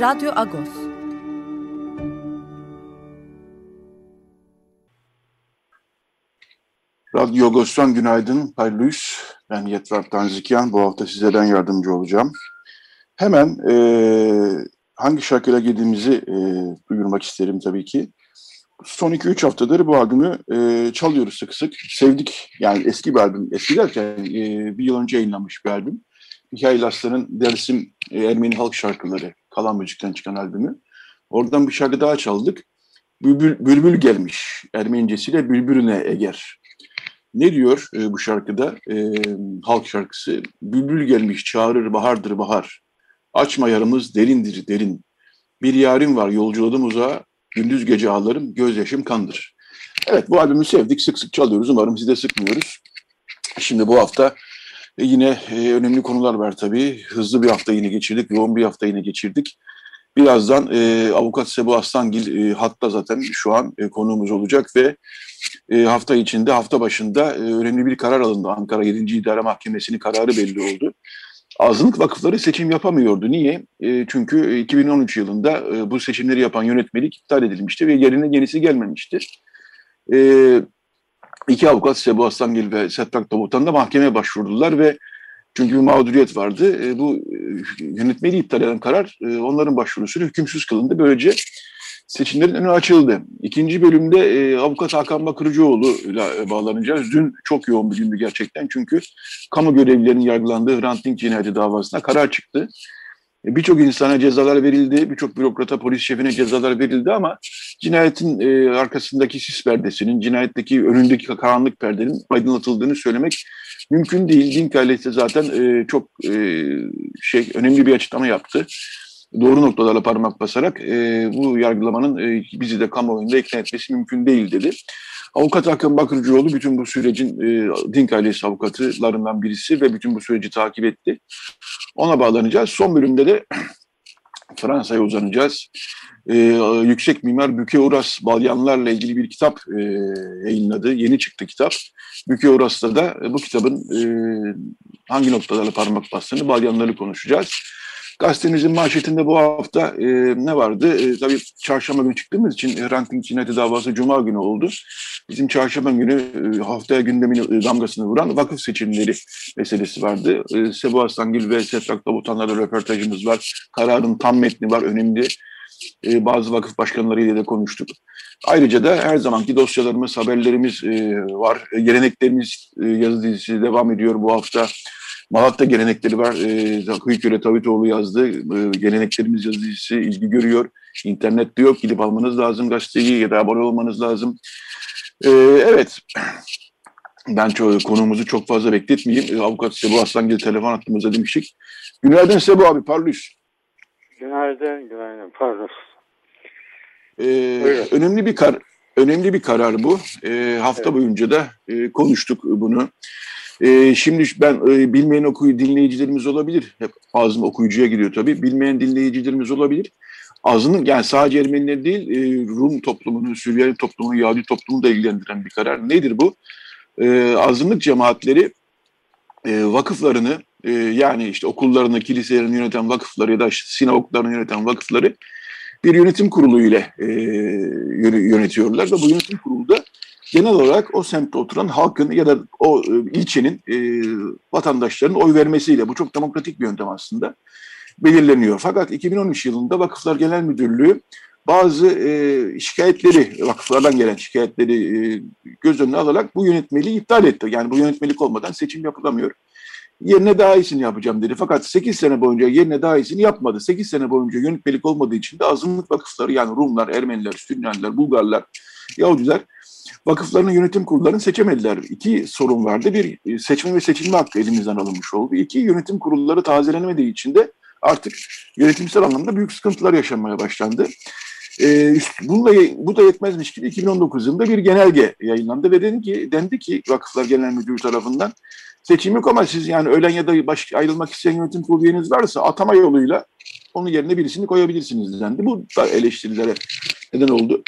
Radyo Agos. Radyo Agos'tan günaydın. Paylus. Ben Yetvar Tanzikyan. Bu hafta sizlerden yardımcı olacağım. Hemen e, hangi şarkıyla girdiğimizi e, duyurmak isterim tabii ki. Son 2-3 haftadır bu albümü e, çalıyoruz sık sık. Sevdik. Yani eski bir albüm. Eski derken e, bir yıl önce yayınlanmış bir albüm. Mikail Aslan'ın Dersim e, Ermeni Halk Şarkıları Kalan Müzik'ten çıkan albümü. Oradan bir şarkı daha çaldık. Bülbül, bülbül gelmiş Ermenicesiyle Bülbülüne Eger. Ne diyor e, bu şarkıda e, halk şarkısı? Bülbül gelmiş çağırır bahardır bahar. Açma yarımız derindir derin. Bir yarim var yolculuğum uzağa. Gündüz gece ağlarım gözyaşım kandır. Evet bu albümü sevdik sık sık çalıyoruz. Umarım siz de sıkmıyoruz. Şimdi bu hafta e yine e, önemli konular var tabii. Hızlı bir hafta yine geçirdik, yoğun bir hafta yine geçirdik. Birazdan e, avukat Sebu Aslangil e, hatta zaten şu an e, konuğumuz olacak ve e, hafta içinde, hafta başında e, önemli bir karar alındı. Ankara 7. İdare Mahkemesi'nin kararı belli oldu. Azınlık vakıfları seçim yapamıyordu. Niye? E, çünkü 2013 yılında e, bu seçimleri yapan yönetmelik iptal edilmişti ve yerine yenisi gelmemişti. E, İki avukat Sebu Aslangil ve Setrak Davutan da mahkemeye başvurdular ve çünkü bir mağduriyet vardı. E, bu e, yönetmeliği iptal eden karar e, onların başvurusuyla hükümsüz kılındı. Böylece seçimlerin önü açıldı. İkinci bölümde e, avukat Hakan Bakırcıoğlu ile bağlanacağız. Dün çok yoğun bir gündü gerçekten çünkü kamu görevlilerinin yargılandığı Hrant Dink cinayeti davasına karar çıktı. Birçok insana cezalar verildi, birçok bürokrata, polis şefine cezalar verildi ama cinayetin e, arkasındaki sis perdesinin, cinayetteki önündeki karanlık perdenin aydınlatıldığını söylemek mümkün değil. Dink ailesi zaten e, çok e, şey önemli bir açıklama yaptı. Doğru noktalarla parmak basarak e, bu yargılamanın e, bizi de kamuoyunda ikna etmesi mümkün değil dedi. Avukat Hakan Bakırcıoğlu bütün bu sürecin e, Dink ailesi avukatlarından birisi ve bütün bu süreci takip etti. Ona bağlanacağız. Son bölümde de Fransa'ya uzanacağız. Ee, yüksek mimar Büke Uras Balyanlarla ilgili bir kitap e, yayınladı. Yeni çıktı kitap. Büke Uras'ta da bu kitabın e, hangi noktalarla parmak bastığını, balyanları konuşacağız. Gazetemizin manşetinde bu hafta e, ne vardı? E, tabii çarşamba günü çıktığımız için ranking cinayeti davası cuma günü oldu. Bizim çarşamba günü e, haftaya gündemin e, damgasını vuran vakıf seçimleri meselesi vardı. E, Sebu Aslangil ve Setrak Davutanlar'la röportajımız var. Kararın tam metni var, önemli. E, bazı vakıf başkanlarıyla da konuştuk. Ayrıca da her zamanki dosyalarımız, haberlerimiz e, var. E, geleneklerimiz e, yazı dizisi devam ediyor bu hafta. Malatya gelenekleri var. E, Kıyıköre Tavitoğlu yazdı. E, geleneklerimiz yazıcısı ilgi görüyor. İnternette yok. Gidip almanız lazım gazeteyi ya da abone olmanız lazım. E, evet. Ben çok, konuğumuzu çok fazla bekletmeyeyim. E, avukat Sebu Aslangil telefon attığımızda demiştik. Günaydın Sebu abi, parlıyız. Günaydın, günaydın. Pardon. Ee, önemli bir kar önemli bir karar bu. Ee, hafta evet. boyunca da e, konuştuk bunu. Ee, şimdi ben e, bilmeyen okuyu dinleyicilerimiz olabilir. Hep ağzım okuyucuya gidiyor tabii. Bilmeyen dinleyicilerimiz olabilir. Azınlık yani sadece Ermeniler değil e, Rum toplumunu, Süryani toplumunu, Yahudi toplumunu da ilgilendiren bir karar. Nedir bu? E, azınlık cemaatleri e, vakıflarını e, yani işte okullarını, kiliselerini yöneten vakıfları ya da işte sinagoglarını yöneten vakıfları bir yönetim kurulu ile e, yönetiyorlar ve bu yönetim kurulu da genel olarak o semtte oturan halkın ya da o e, ilçenin e, vatandaşlarının oy vermesiyle bu çok demokratik bir yöntem aslında belirleniyor. Fakat 2013 yılında Vakıflar Genel Müdürlüğü bazı e, şikayetleri, vakıflardan gelen şikayetleri e, göz önüne alarak bu yönetmeliği iptal etti. Yani bu yönetmelik olmadan seçim yapılamıyor. Yerine daha iyisini yapacağım dedi. Fakat 8 sene boyunca yerine daha iyisini yapmadı. 8 sene boyunca yönetmelik olmadığı için de azınlık vakıfları yani Rumlar, Ermeniler, Sünnaniler, Bulgarlar, Yahudiler vakıfların yönetim kurullarını seçemediler. İki sorun vardı. Bir e, seçme ve seçilme hakkı elimizden alınmış oldu. İki yönetim kurulları tazelenemediği için de artık yönetimsel anlamda büyük sıkıntılar yaşanmaya başlandı. E, bununla, bu da yetmezmiş gibi 2019 yılında bir genelge yayınlandı ve dedi ki, dendi ki Vakıflar Genel Müdürü tarafından seçim yok ama siz yani ölen ya da baş, ayrılmak isteyen yönetim kurulu üyeniz varsa atama yoluyla onun yerine birisini koyabilirsiniz dendi. Bu da eleştirilere neden oldu.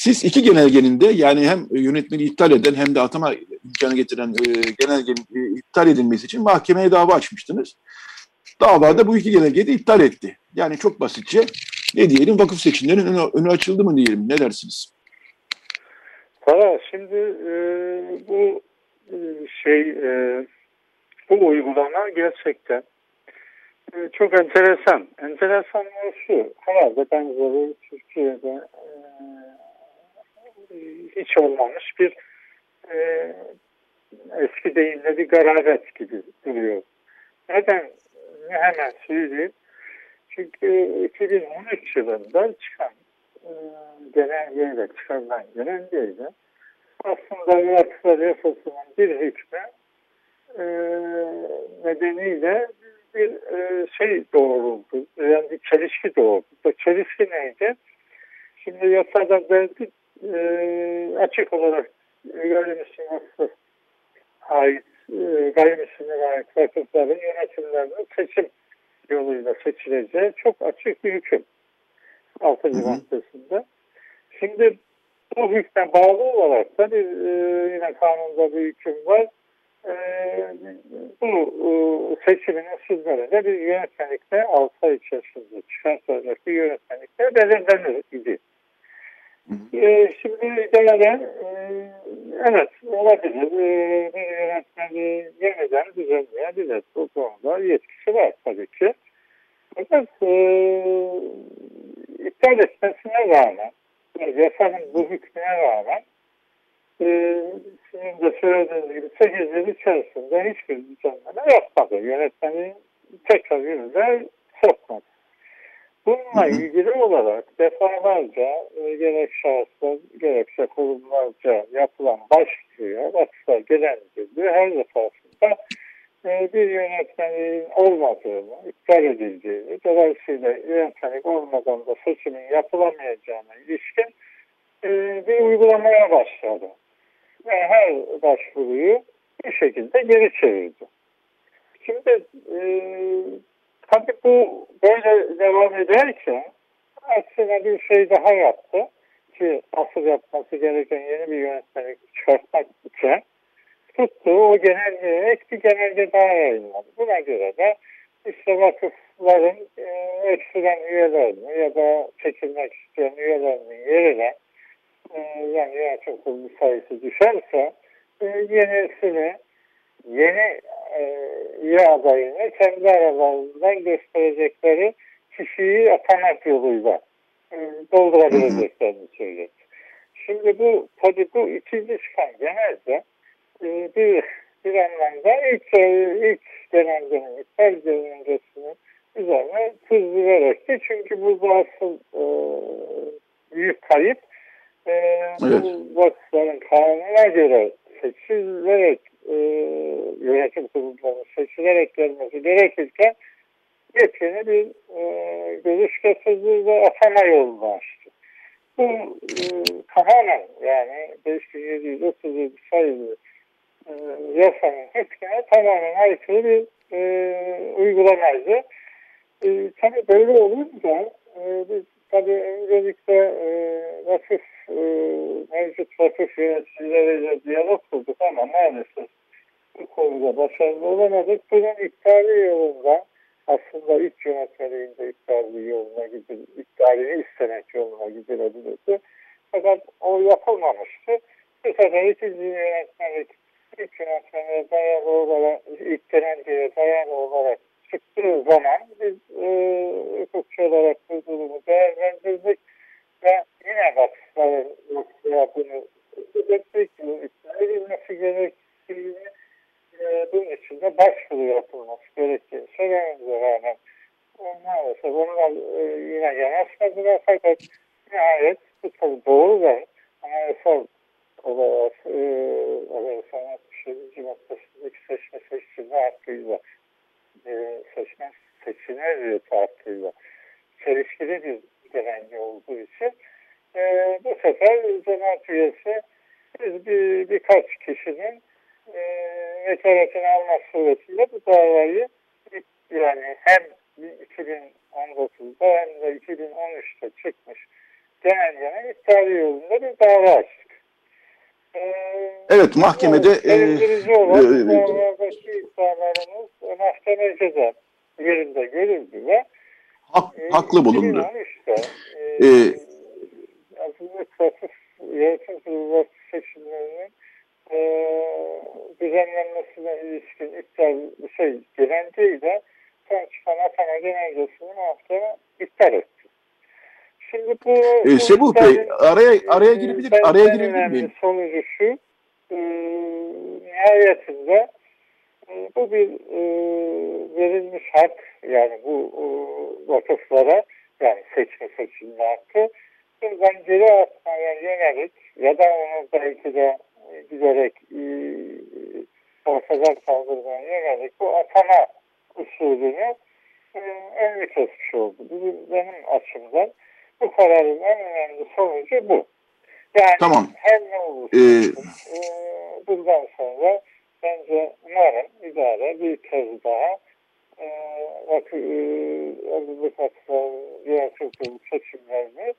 Siz iki genelgenin de yani hem yönetmeni iptal eden hem de atama imkanı getiren e, genelgenin e, iptal edilmesi için mahkemeye dava açmıştınız. Davada bu iki genelgeyi de iptal etti. Yani çok basitçe ne diyelim vakıf seçimlerinin önü, önü açıldı mı diyelim ne dersiniz? Valla şimdi e, bu e, şey e, bu uygulama gerçekten e, çok enteresan. Enteresan şu herhalde benzeri Türkiye'de e, hiç olmamış bir e, eski deyimle bir garabet gibi duruyor. Neden? Hemen söyleyeyim. Çünkü 2013 yılında çıkan e, genelgeyle, çıkarılan genelgeyle aslında Vakıflar Yasası'nın bir hükmü e, nedeniyle bir e, şey doğruldu. Yani bir çelişki doğurdu. Bu çelişki neydi? Şimdi yasada belki e, açık olarak gayrimüslimlere ait e, gayrimüslimlere ait vakıfların yönetimlerinin seçim yoluyla seçileceği çok açık bir hüküm. 6. maddesinde. Şimdi bu hükme bağlı olarak da bir e, yine kanunda bir hüküm var. E, bu e, seçimin usullerinde bir yönetmelikte 6 ay içerisinde çıkartılacak bir yönetmelikte belirlenir idi. E, şimdi genelen e, evet olabilir. E, bir yönetmeni yeniden düzenleyebilir. Bu konuda yetkisi var tabii ki. Fakat e, iptal etmesine rağmen, yasanın bu hükmüne rağmen e, sizin de söylediğiniz gibi 8 yıl içerisinde hiçbir düzenleme yapmadı. Yönetmenin tekrar yürüde sokmadı. Bununla ilgili olarak defalarca e, gerek şahıslar gerekse kurumlarca yapılan başvuruya vakıflar gelen müdürlüğü her defasında e, bir yönetmenin olmadığını, iptal edildiğini, dolayısıyla yönetmenlik olmadan da seçimin yapılamayacağına ilişkin e, bir uygulamaya başladı. Ve her başvuruyu bir şekilde geri çevirdi. Şimdi e, tabii bu böyle devam ederken aslında bir şey daha yaptı ki asıl yapması gereken yeni bir yönetmenlik çıkartmak için tuttu o genelgeye ek bir genelge daha yayınladı. Buna göre de işte vakıfların e, eksilen üyelerini ya da çekilmek isteyen üyelerinin yerine e, yani yönetim kurulu sayısı düşerse e, yenisini yeni üye adayını kendi aralarından gösterecekleri kişiyi atamak yoluyla e, doldurabileceklerini söyledi. Şimdi bu tabi bu ikinci çıkan genelde e, bir, bir anlamda ilk, e, ilk genelgenin, iptal genelgesinin üzerine tuz verekti. Çünkü bu asıl e, büyük kayıp e, evet. bu vakıfların kanuna göre seçilerek seçilerek gelmesi gerekirken yepyeni bir e, görüş getirdi ve atama yolunu açtı. Bu e, tamamen yani 5737 sayılı e, yasanın hükmüne tamamen aykırı bir e, uygulamaydı. E, tabii böyle olunca e, biz tabii öncelikle e, vakıf e, mevcut vakıf yöneticileriyle diyalog kurduk ama maalesef konuda başarılı olamadık. Bunun iptali yolunda aslında iç yönetmeliğinde iptali yoluna gidil, iptalini istemek yoluna gidilebilirdi. Fakat o yapılmamıştı. Bu sefer ikinci yönetmelik ilk yönetmeliğe dayalı olarak, ilk genelgeye dayalı olarak çıktığı zaman biz e, hukukçu olarak bu durumu değerlendirdik ve yine vakıfların bunu ettik, iptal edilmesi gerektiğini e, bunun için de başvuru yapılması gerektiğini söylememize rağmen maalesef onlar e, yine yanaşmadılar fakat nihayet bu tabi doğru ve anayasal olarak e, Anayasa 67. maddesindeki seçme seçilme hakkıyla e, seçmen hürriyeti hakkıyla çelişkili bir genelge olduğu için e, bu sefer cemaat üyesi biz bir, birkaç kişinin e, vekaletini almak suretiyle bu davayı yani hem 2019'da hem de 2013'te çıkmış genelgenin iptali yolunda bir dava açtık. Ee, Evet mahkemede e, olan e, davadaki iddialarımız mahkemecede yerinde görüldü ve hak- e, haklı bulundu. 2013'te Ee, e, azınlık vakıf yönetim kurulu seçimlerinin e, düzenlenmesine ilişkin iptal şey genelgeyle son çıkan atama genelgesini mahkeme iptal etti. Şimdi bu, E, bu Sebuh Bey araya araya e, girebilir bence araya girebilir miyim? Sonucu şu e, nihayetinde e, bu bir e, verilmiş hak yani bu e, vakıflara yani seçme seçilme hakkı buradan geri atmaya yönelik ya da onu belki de e, giderek e, ortadan kaldırmaya yönelik bu atama usulünü e, önünü kesmiş oldu. Bizim, benim açımdan bu kararın en önemli sonucu bu. Yani Tamam. her ne olursa Ee, e, bundan sonra bence umarım idare bir kez daha e, vakı, e, azınlık hakları yönetim kurulu seçimlerini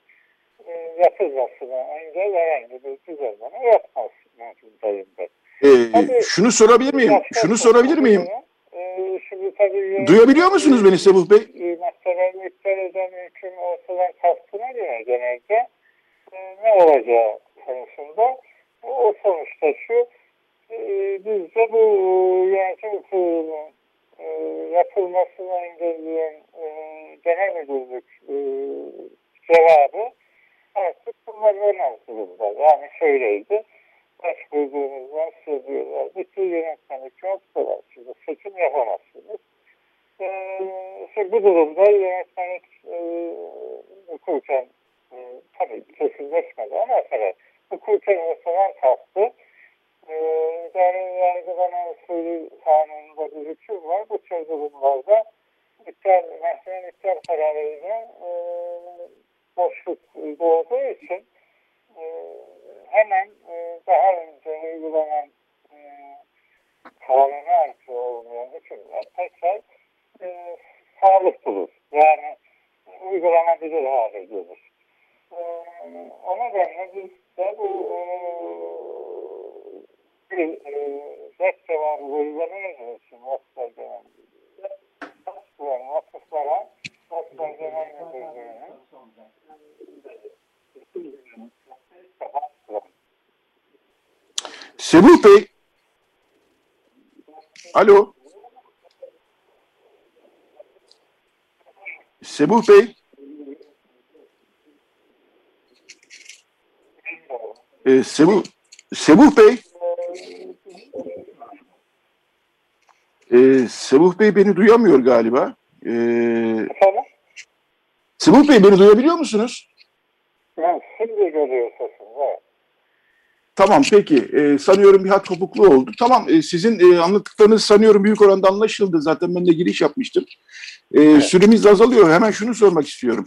e, yapılmasına engel herhangi bir düzenleme yapmaz ben. E, Tabii, şunu sorabilir miyim? Şunu sorabilir miyim? olduğunu, E, şimdi tabii Duyabiliyor musunuz beni Sebuh Bey? e, iptal eden hüküm ortadan kalktığına göre genelde e, ne olacağı konusunda o sonuçta şu e, biz de bu yönetim kurulunun e, yapılmasını engelleyen e, genel müdürlük e, cevabı artık kullanılamaz durumda. Yani şöyleydi başvurduğunuzdan size diyorlar. Bütün yönetmenlik yoksalar. Şimdi seçim yapamazsınız. Ee, işte bu durumda yönetmenlik e, hukuken e, tabii kesinleşmedi ama tabii hukuken ortadan kalktı. E, yani yargılama usulü kanununda bir hüküm var. Bu tür durumlarda iptal, mahkemenin iptal kararıyla e, boşluk doğduğu için e, hemen e, daha önce uygulanan e, kanuna ait olmayan hükümler tekrar e, sağlık bulur. Yani uygulanabilir hale gelir. E, o nedenle biz de bu e, bir e, red cevabı uygulamaya için vakıflar genelinde başvuran vakıflara vakıflar genel müdürlüğünün Sebuh Bey. Alo. Sebuh Bey. E, Sebuh, Sebuh Bey. E, Sebuh Bey beni duyamıyor galiba. E, Efendim? Bey beni duyabiliyor musunuz? Ben şimdi görüyor sesini. Evet. Tamam peki. Ee, sanıyorum bir hat topuklu oldu. Tamam e, sizin e, anlattıklarınız sanıyorum büyük oranda anlaşıldı. Zaten ben de giriş yapmıştım. E, Süremiz azalıyor. Hemen şunu sormak istiyorum.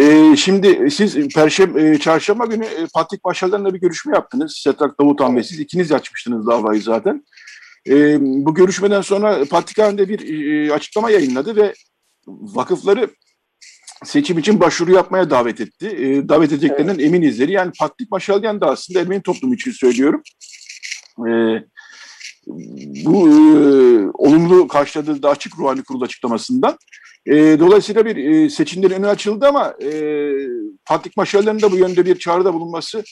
E, şimdi siz Perşembe, e, çarşamba günü e, Patrik Başar'la bir görüşme yaptınız. Setrak Davutan ve siz ikiniz açmıştınız davayı zaten. E, bu görüşmeden sonra Patrik halinde bir e, açıklama yayınladı ve vakıfları seçim için başvuru yapmaya davet etti. E, davet edeceklerinden eminizleri. Yani Patrik Maşalyan da aslında Ermeni toplumu için söylüyorum. E, bu e, olumlu karşıladığı da açık ruhani kurul açıklamasından. E, dolayısıyla bir e, seçimlerin önü açıldı ama e, Patrik Maşalyan'ın da bu yönde bir çağrıda bulunması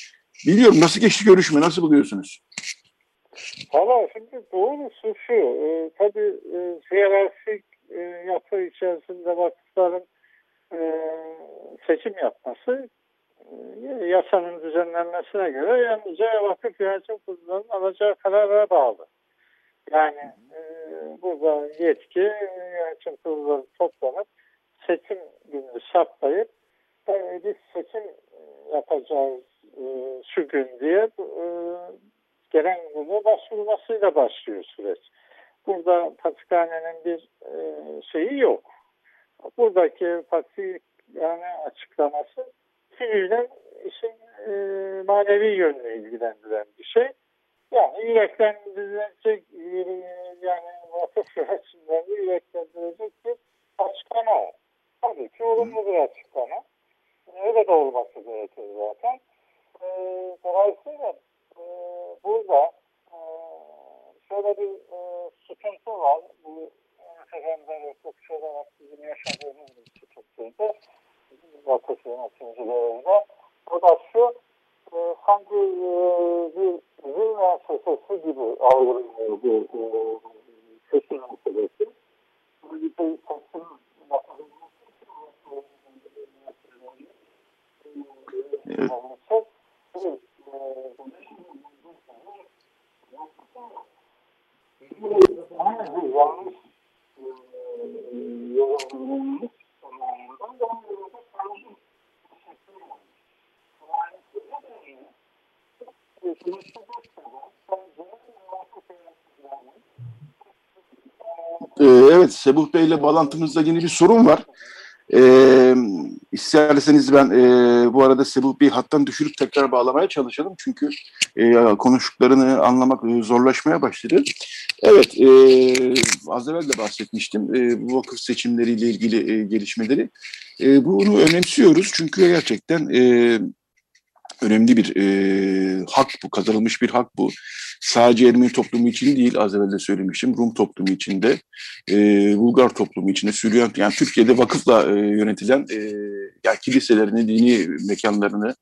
biliyorum. Nasıl geçti görüşme? Nasıl buluyorsunuz? Valla şimdi doğrusu şu, e, tabii e, hiyerarşik e, yapı içerisinde vakıfların e, seçim yapması e, yasanın düzenlenmesine göre yalnızca vakıf yönetim kurulunun alacağı karara bağlı. Yani e, burada yetki yönetim kurulları toplanıp seçim günü saptayıp e, biz seçim yapacağız e, şu gün diye e, gelen yolu başvurmasıyla başlıyor süreç. Burada patrikhanenin bir e, şeyi yok. Buradaki patrikhane açıklaması fiilen işin e, manevi yönünü ilgilendiren bir şey. Yani yüreklendirilecek yani vakıf süreçinden yüreklendirecek bir açıklama o. Tabii ki olumlu bir açıklama. Öyle de olması gerekir zaten. E, dolayısıyla e, burada e, şöyle bir e, sıkıntı var. Bu efendim hukukçu olarak bizim yaşadığımız bir sıkıntıydı. Vakıf yöneticilerinde. O da şu e, sanki e, bir zil müessesesi gibi algılanıyor bu e, seçim meselesi. Bu bir seçim Evet. yanlış Ee, evet, Sebuh Bey ile bağlantımızda yeni bir sorun var. Ee, isterseniz ben e, bu arada Sebuh Bey'i hattan düşürüp tekrar bağlamaya çalışalım. Çünkü e, konuştuklarını anlamak e, zorlaşmaya başladı. Evet, e, az evvel de bahsetmiştim e, bu vakıf seçimleriyle ilgili e, gelişmeleri. E, bunu önemsiyoruz çünkü gerçekten e, önemli bir e, hak bu, kazanılmış bir hak bu. Sadece Ermeni toplumu için değil, az evvel de söylemiştim, Rum toplumu için de, e, Bulgar toplumu için de, Süryan, yani Türkiye'de vakıfla e, yönetilen e, yani kiliselerini, dini mekanlarını,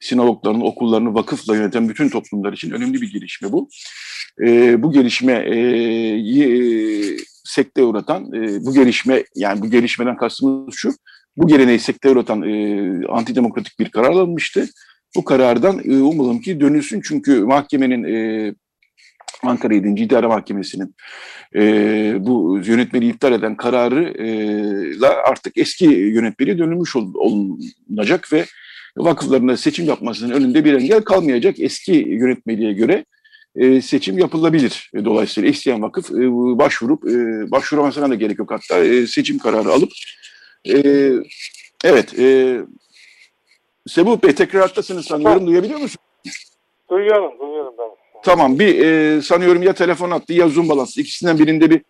sinagoglarını, okullarını vakıfla yöneten bütün toplumlar için önemli bir gelişme bu. E, bu gelişmeyi e, sekteye uğratan, e, bu gelişme, yani bu gelişmeden kastımız şu, bu geleneği sekteye uğratan e, antidemokratik bir karar alınmıştı. Bu karardan e, umalım ki dönülsün çünkü mahkemenin e, Ankara 7. İdare Mahkemesi'nin e, bu yönetmeni iptal eden kararıyla artık eski yönetmeliğe dönülmüş ol, olunacak ve vakıflarında seçim yapmasının önünde bir engel kalmayacak. Eski yönetmeliğe göre e, seçim yapılabilir. E, dolayısıyla isteyen vakıf e, başvurup, e, başvuramasına da gerek yok hatta e, seçim kararı alıp e, evet e, Sebuh Bey tekrar hattasınız sanıyorum. Duyabiliyor musunuz? Duyuyorum, duyuyorum ben. Tamam bir e, sanıyorum ya telefon attı ya zoom bağlantısı. İkisinden birinde bir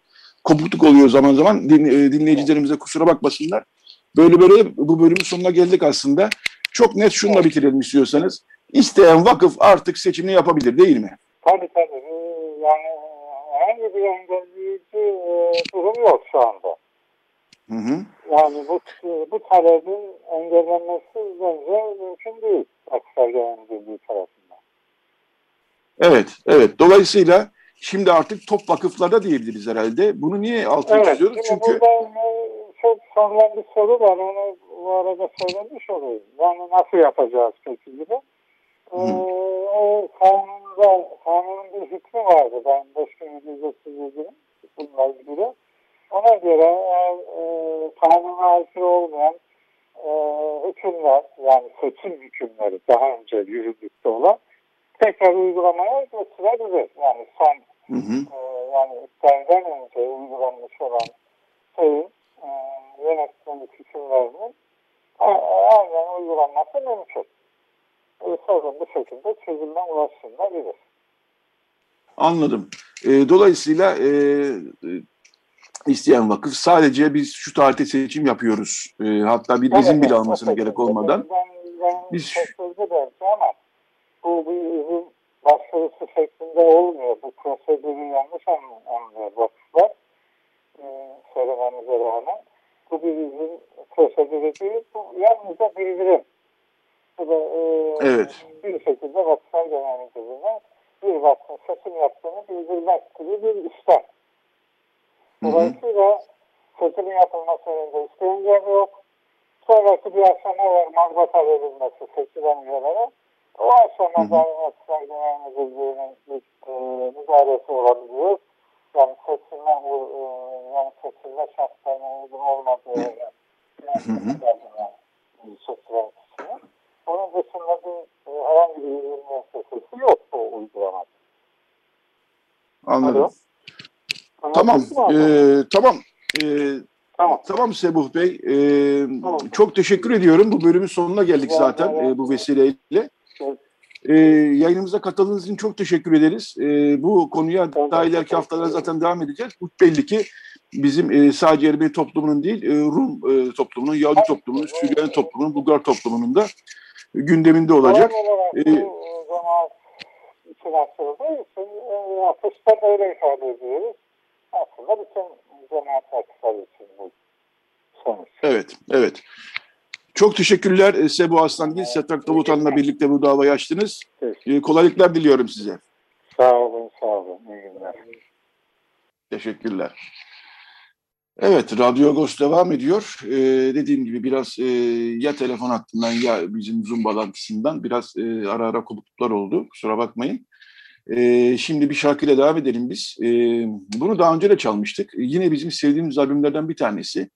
kopukluk oluyor zaman zaman. Din, e, dinleyicilerimize kusura bakmasınlar. Böyle böyle bu bölümün sonuna geldik aslında. Çok net şunla bitirelim istiyorsanız. İsteyen vakıf artık seçimini yapabilir değil mi? Tabii tabii. Yani herhangi bir engelleyici e, durum yok şu anda. Hı hı. Yani bu bu talebin engellenmesi bence mümkün değil. Genel Müdürlüğü tarafından. Evet, evet. Dolayısıyla şimdi artık top vakıflarda diyebiliriz herhalde. Bunu niye altını Evet, çiziyoruz? Çünkü burada çok sorulan bir soru var. Onu bu arada söylemiş olayım. Yani nasıl yapacağız peki gibi. Ee, o kanunda, kanunun bir hükmü vardı. Ben 5737'nin bununla ilgili. Ona göre eğer e, kanuna aykırı olmayan e, hükümler yani seçim hükümleri daha önce yürürlükte olan tekrar uygulamaya götürebilir. Yani son hı hı. e, yani iptalden önce uygulanmış olan şeyin e, yönetmelik hükümlerinin a- aynen uygulanması mümkün. E, sorun bu şekilde çözüme ulaşılabilir. Anladım. E, dolayısıyla e, e, isteyen vakıf sadece biz şu tarihte seçim yapıyoruz. E, hatta bir izin bile almasına o gerek olmadan. Ben, ben Biz- belki ama bu bir izin başvurusu şeklinde olmuyor. Bu prosedürü yanlış anlıyor vakıflar. Ee, söylememize rağmen. Bu bir izin prosedürü değil. Bu yalnızca bildirim. Bu da e, Evet. bir şekilde vakıflar genel müdürlüğüne bir vakfın seçim yaptığını bildirmek gibi bir işlem. Dolayısıyla seçimin yapılması önünde hiçbir engel yok. Sonraki bir aşama var mazbata verilmesi seçilen üyelere. O aşamada Vakıflar Genel Müdürlüğü'nün bir e, müdahalesi olabiliyor. Yani seçilme, e, yani seçilme şartlarına uygun olmadığı yani, seçilen kişinin. Onun dışında bir e, herhangi bir müessesesi yok bu uygulamada. Anladım. Alo. Tamam. Ee, tamam. Ee, tamam. tamam Sebuh Bey. Ee, Tamam. Çok teşekkür ediyorum. Bu bölümün sonuna geldik Rica zaten ederim. e, bu vesileyle. Ee, yayınımıza katıldığınız için çok teşekkür ederiz. Ee, bu konuya de daha ileriki ederim. zaten devam edeceğiz. Bu belli ki bizim e, sadece Ermeni toplumunun değil, e, Rum e, toplumunun, Yahudi toplumunun, Süryani toplumunun, Bulgar toplumunun da gündeminde olacak. Ee, bu zaman için açıldığı için e, afişte böyle ifade ediyoruz. Aslında bütün cemaat vakıfları için bu sonuç. Evet, evet. Çok teşekkürler e, Sebu Aslangil, Setrak Davutan'la birlikte bu davayı açtınız. Evet. E, kolaylıklar diliyorum size. Sağ olun, sağ olun. İyi günler. Teşekkürler. Evet, Radyo Agos devam ediyor. Ee, dediğim gibi biraz e, ya telefon hattından ya bizim Zoom bağlantısından biraz e, ara ara kopukluklar oldu. Kusura bakmayın. Ee, şimdi bir şarkıyla devam edelim biz. Ee, bunu daha önce de çalmıştık. Yine bizim sevdiğimiz albümlerden bir tanesi.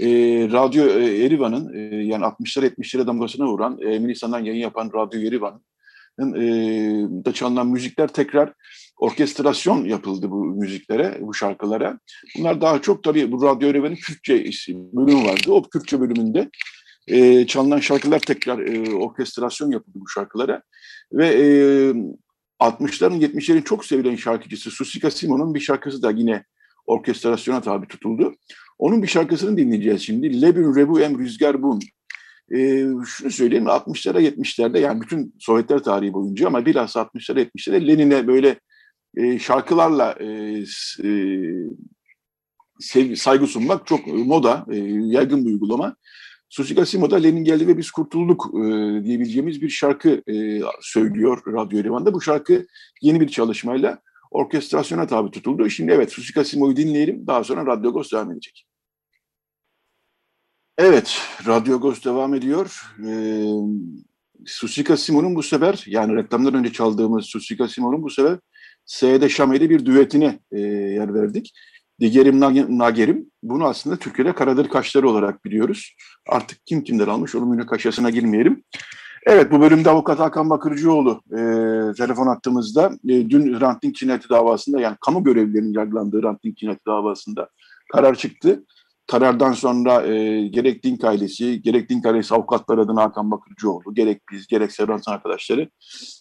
Ee, Radyo e, Erivan'ın e, yani 60'lar 70'lere damgasına vuran, e, Milisan'dan yayın yapan Radyo Erivan'ın e, da çalınan müzikler tekrar orkestrasyon yapıldı bu müziklere, bu şarkılara. Bunlar daha çok tabii bu Radyo Ereven'in Kürtçe bölümü vardı. O Kürtçe bölümünde e, çalınan şarkılar tekrar e, orkestrasyon yapıldı bu şarkılara. Ve e, 60'ların 70'lerin çok sevilen şarkıcısı Susika Simo'nun bir şarkısı da yine orkestrasyona tabi tutuldu. Onun bir şarkısını dinleyeceğiz şimdi. Lebün Rebu Em Rüzgar Bun. Ee, şunu söyleyeyim 60'lara 70'lerde yani bütün Sovyetler tarihi boyunca ama bilhassa 60'lara 70'lere Lenin'e böyle e, şarkılarla e, e, sevgi, saygı sunmak çok moda, e, yaygın bir uygulama. Susika Simo'da Lenin geldi ve biz kurtulduk e, diyebileceğimiz bir şarkı e, söylüyor Radyo Erivan'da. Bu şarkı yeni bir çalışmayla orkestrasyona tabi tutuldu. Şimdi evet Susika Simo'yu dinleyelim. Daha sonra Radyo Agos devam edecek. Evet, Radyo Agos devam ediyor. Ee, Susika Simo'nun bu sefer, yani reklamdan önce çaldığımız Susika Simo'nun bu sefer S'de Şame'de bir düetine e, yer verdik. Digerim Nag- Nagerim. Bunu aslında Türkiye'de Karadır Kaşları olarak biliyoruz. Artık kim kimden almış onun müne kaşasına girmeyelim. Evet bu bölümde avukat Hakan Bakırcıoğlu e, telefon attığımızda e, dün Hrant Dink cinayeti davasında yani kamu görevlilerinin yargılandığı Hrant Dink cinayeti davasında karar çıktı. Karardan sonra e, gerek Dink ailesi, gerek Dink ailesi avukatlar adına Hakan Bakırcıoğlu, gerek biz, gerek Serhat arkadaşları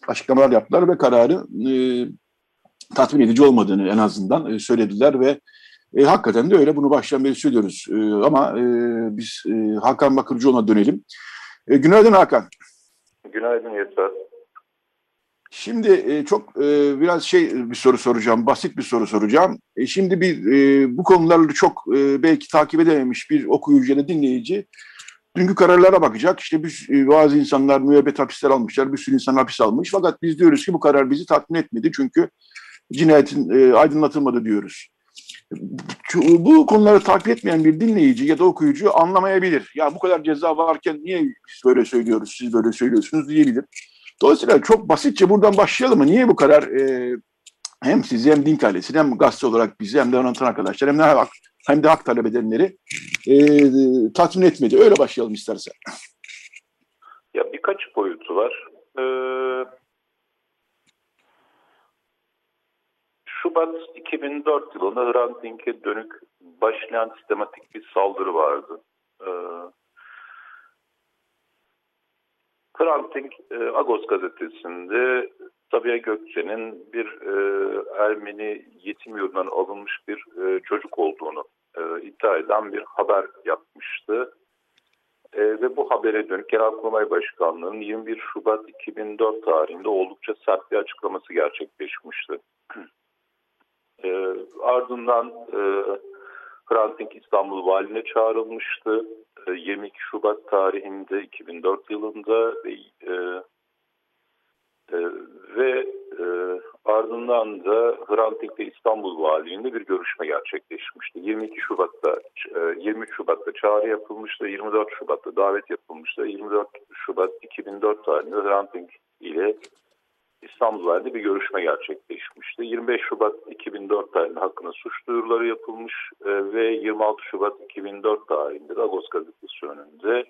açıklamalar yaptılar ve kararı e, tatmin edici olmadığını en azından e, söylediler ve e, hakikaten de öyle bunu baştan beri söylüyoruz. E, ama e, biz e, Hakan Bakırcıoğlu'na dönelim. E, günaydın Hakan. Günaydın Yeter. Şimdi e, çok e, biraz şey bir soru soracağım, basit bir soru soracağım. E, şimdi bir e, bu konularla çok e, belki takip edememiş bir okuyucu ya da dinleyici dünkü kararlara bakacak. İşte bir, e, bazı insanlar müebbet hapisler almışlar, bir sürü insan hapis almış. Fakat biz diyoruz ki bu karar bizi tatmin etmedi çünkü cinayetin e, aydınlatılmadı diyoruz. Bu konuları takip etmeyen bir dinleyici ya da okuyucu anlamayabilir. Ya bu kadar ceza varken niye biz böyle söylüyoruz, siz böyle söylüyorsunuz diyebilir. Dolayısıyla çok basitçe buradan başlayalım mı? Niye bu kadar e, hem sizi hem din ailesini hem gazete olarak bizi hem de anlatan arkadaşlar hem de hak, hem de hak talep edenleri e, tatmin etmedi. Öyle başlayalım istersen. Ya birkaç boyutu var. Ee, Şubat 2004 yılında Hrant Dink'e dönük başlayan sistematik bir saldırı vardı. Ee, Hrant Dink e, Agos gazetesinde Sabiha Gökçe'nin bir e, Ermeni yetim yurdundan alınmış bir e, çocuk olduğunu iddia eden bir haber yapmıştı. E, ve bu habere dönük Genelkurmay Başkanlığı'nın 21 Şubat 2004 tarihinde oldukça sert bir açıklaması gerçekleşmişti. e, ardından e, Hrant Dink İstanbul Valiliğine çağrılmıştı. E, 22 Şubat tarihinde 2004 yılında ve, e, e, ve e, ardından da Hrant Dink'le İstanbul Valiliğinde bir görüşme gerçekleşmişti. 22 Şubat'ta, e, 23 Şubat'ta çağrı yapılmıştı, 24 Şubat'ta davet yapılmıştı. 24 Şubat 2004 tarihinde Hrant Dink ile İstanbul Valiliğinde bir görüşme gerçekleşmişti. 25 Şubat 2004 tarihinde hakkında suç duyuruları yapılmış e, ve 26 Şubat 2004 tarihinde de Agos gazetesi önünde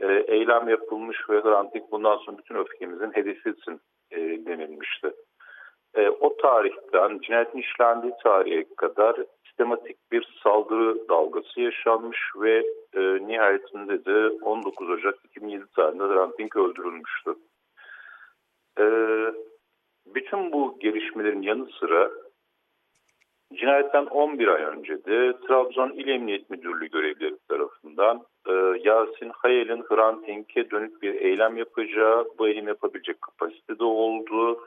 e, eylem yapılmış ve Hrant bundan sonra bütün öfkemizin hedefisin e, denilmişti. O tarihten cinayetin işlendiği tarihe kadar sistematik bir saldırı dalgası yaşanmış ve nihayetinde de 19 Ocak 2007 tarihinde Hrant öldürülmüştü. E, bütün bu gelişmelerin yanı sıra cinayetten 11 ay önce de Trabzon İl Emniyet Müdürlüğü görevlileri tarafından e, Yasin Hayel'in Hrant Dink'e dönük bir eylem yapacağı, bu eylem yapabilecek kapasitede olduğu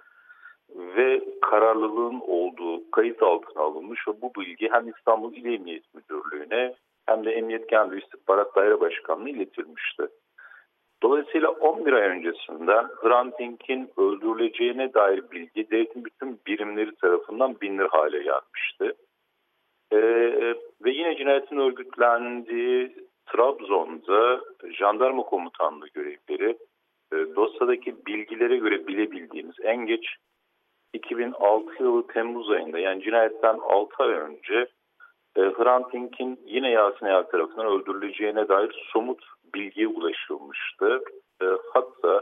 ve kararlılığın olduğu kayıt altına alınmış ve bu bilgi hem İstanbul İl Emniyet Müdürlüğü'ne hem de Emniyet Genel İstihbarat Daire Başkanlığı iletilmişti. Dolayısıyla 11 ay öncesinden Hrant Dink'in öldürüleceğine dair bilgi devletin bütün birimleri tarafından bilinir hale gelmişti. Ee, ve yine cinayetin örgütlendiği Trabzon'da jandarma komutanlığı görevleri e, dosyadaki bilgilere göre bilebildiğimiz en geç 2006 yılı Temmuz ayında yani cinayetten 6 ay önce e, Hrant Dink'in yine Yasin Eyal tarafından öldürüleceğine dair somut bilgiye ulaşılmıştı. E, hatta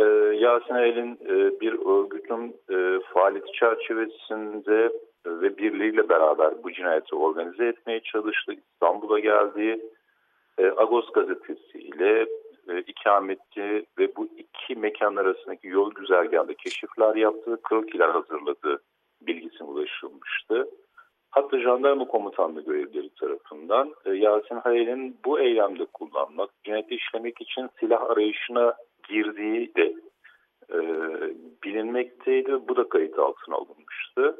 e, Yasin Eyal'in e, bir örgütün e, faaliyeti çerçevesinde e, ve birliğiyle beraber bu cinayeti organize etmeye çalıştı. İstanbul'a geldiği Agos gazetesiyle e, ve bu iki mekan arasındaki yol güzergahında keşifler yaptığı, krokiler hazırladığı bilgisine ulaşılmıştı. Hatta jandarma komutanlığı görevlileri tarafından e, Yasin Hayal'in bu eylemde kullanmak, cinayeti işlemek için silah arayışına girdiği de e, bilinmekteydi. Bu da kayıt altına alınmıştı.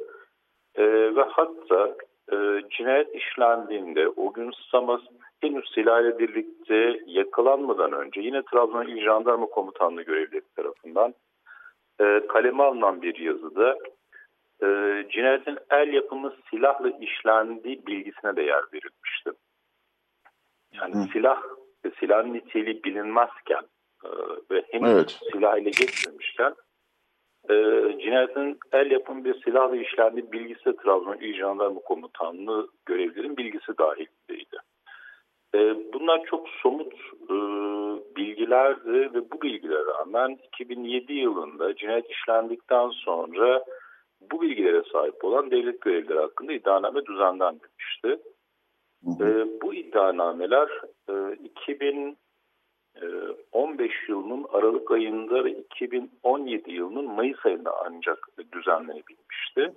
E, ve hatta e, cinayet işlendiğinde o gün Samas henüz silahla birlikte yakalanmadan önce yine Trabzon İl Jandarma Komutanlığı görevlileri tarafından e, kaleme alınan bir yazıda e, cinayetin el yapımı silahla işlendiği bilgisine de yer verilmişti. Yani Hı. silah ve silah niteliği bilinmezken e, ve henüz evet. silah ile geçmemişken e, cinayetin el yapımı bir silahla işlendiği bilgisi Trabzon İl Jandarma Komutanlığı görevlilerin bilgisi dahilindeydi. E, bunlar çok somut e, bilgilerdi ve bu bilgilere rağmen 2007 yılında cinayet işlendikten sonra bu bilgilere sahip olan devlet görevlileri hakkında iddianame düzenlenmemişti. E, bu iddianameler e, 2015 e, yılının Aralık ayında ve 2017 yılının Mayıs ayında ancak düzenlenebilmişti.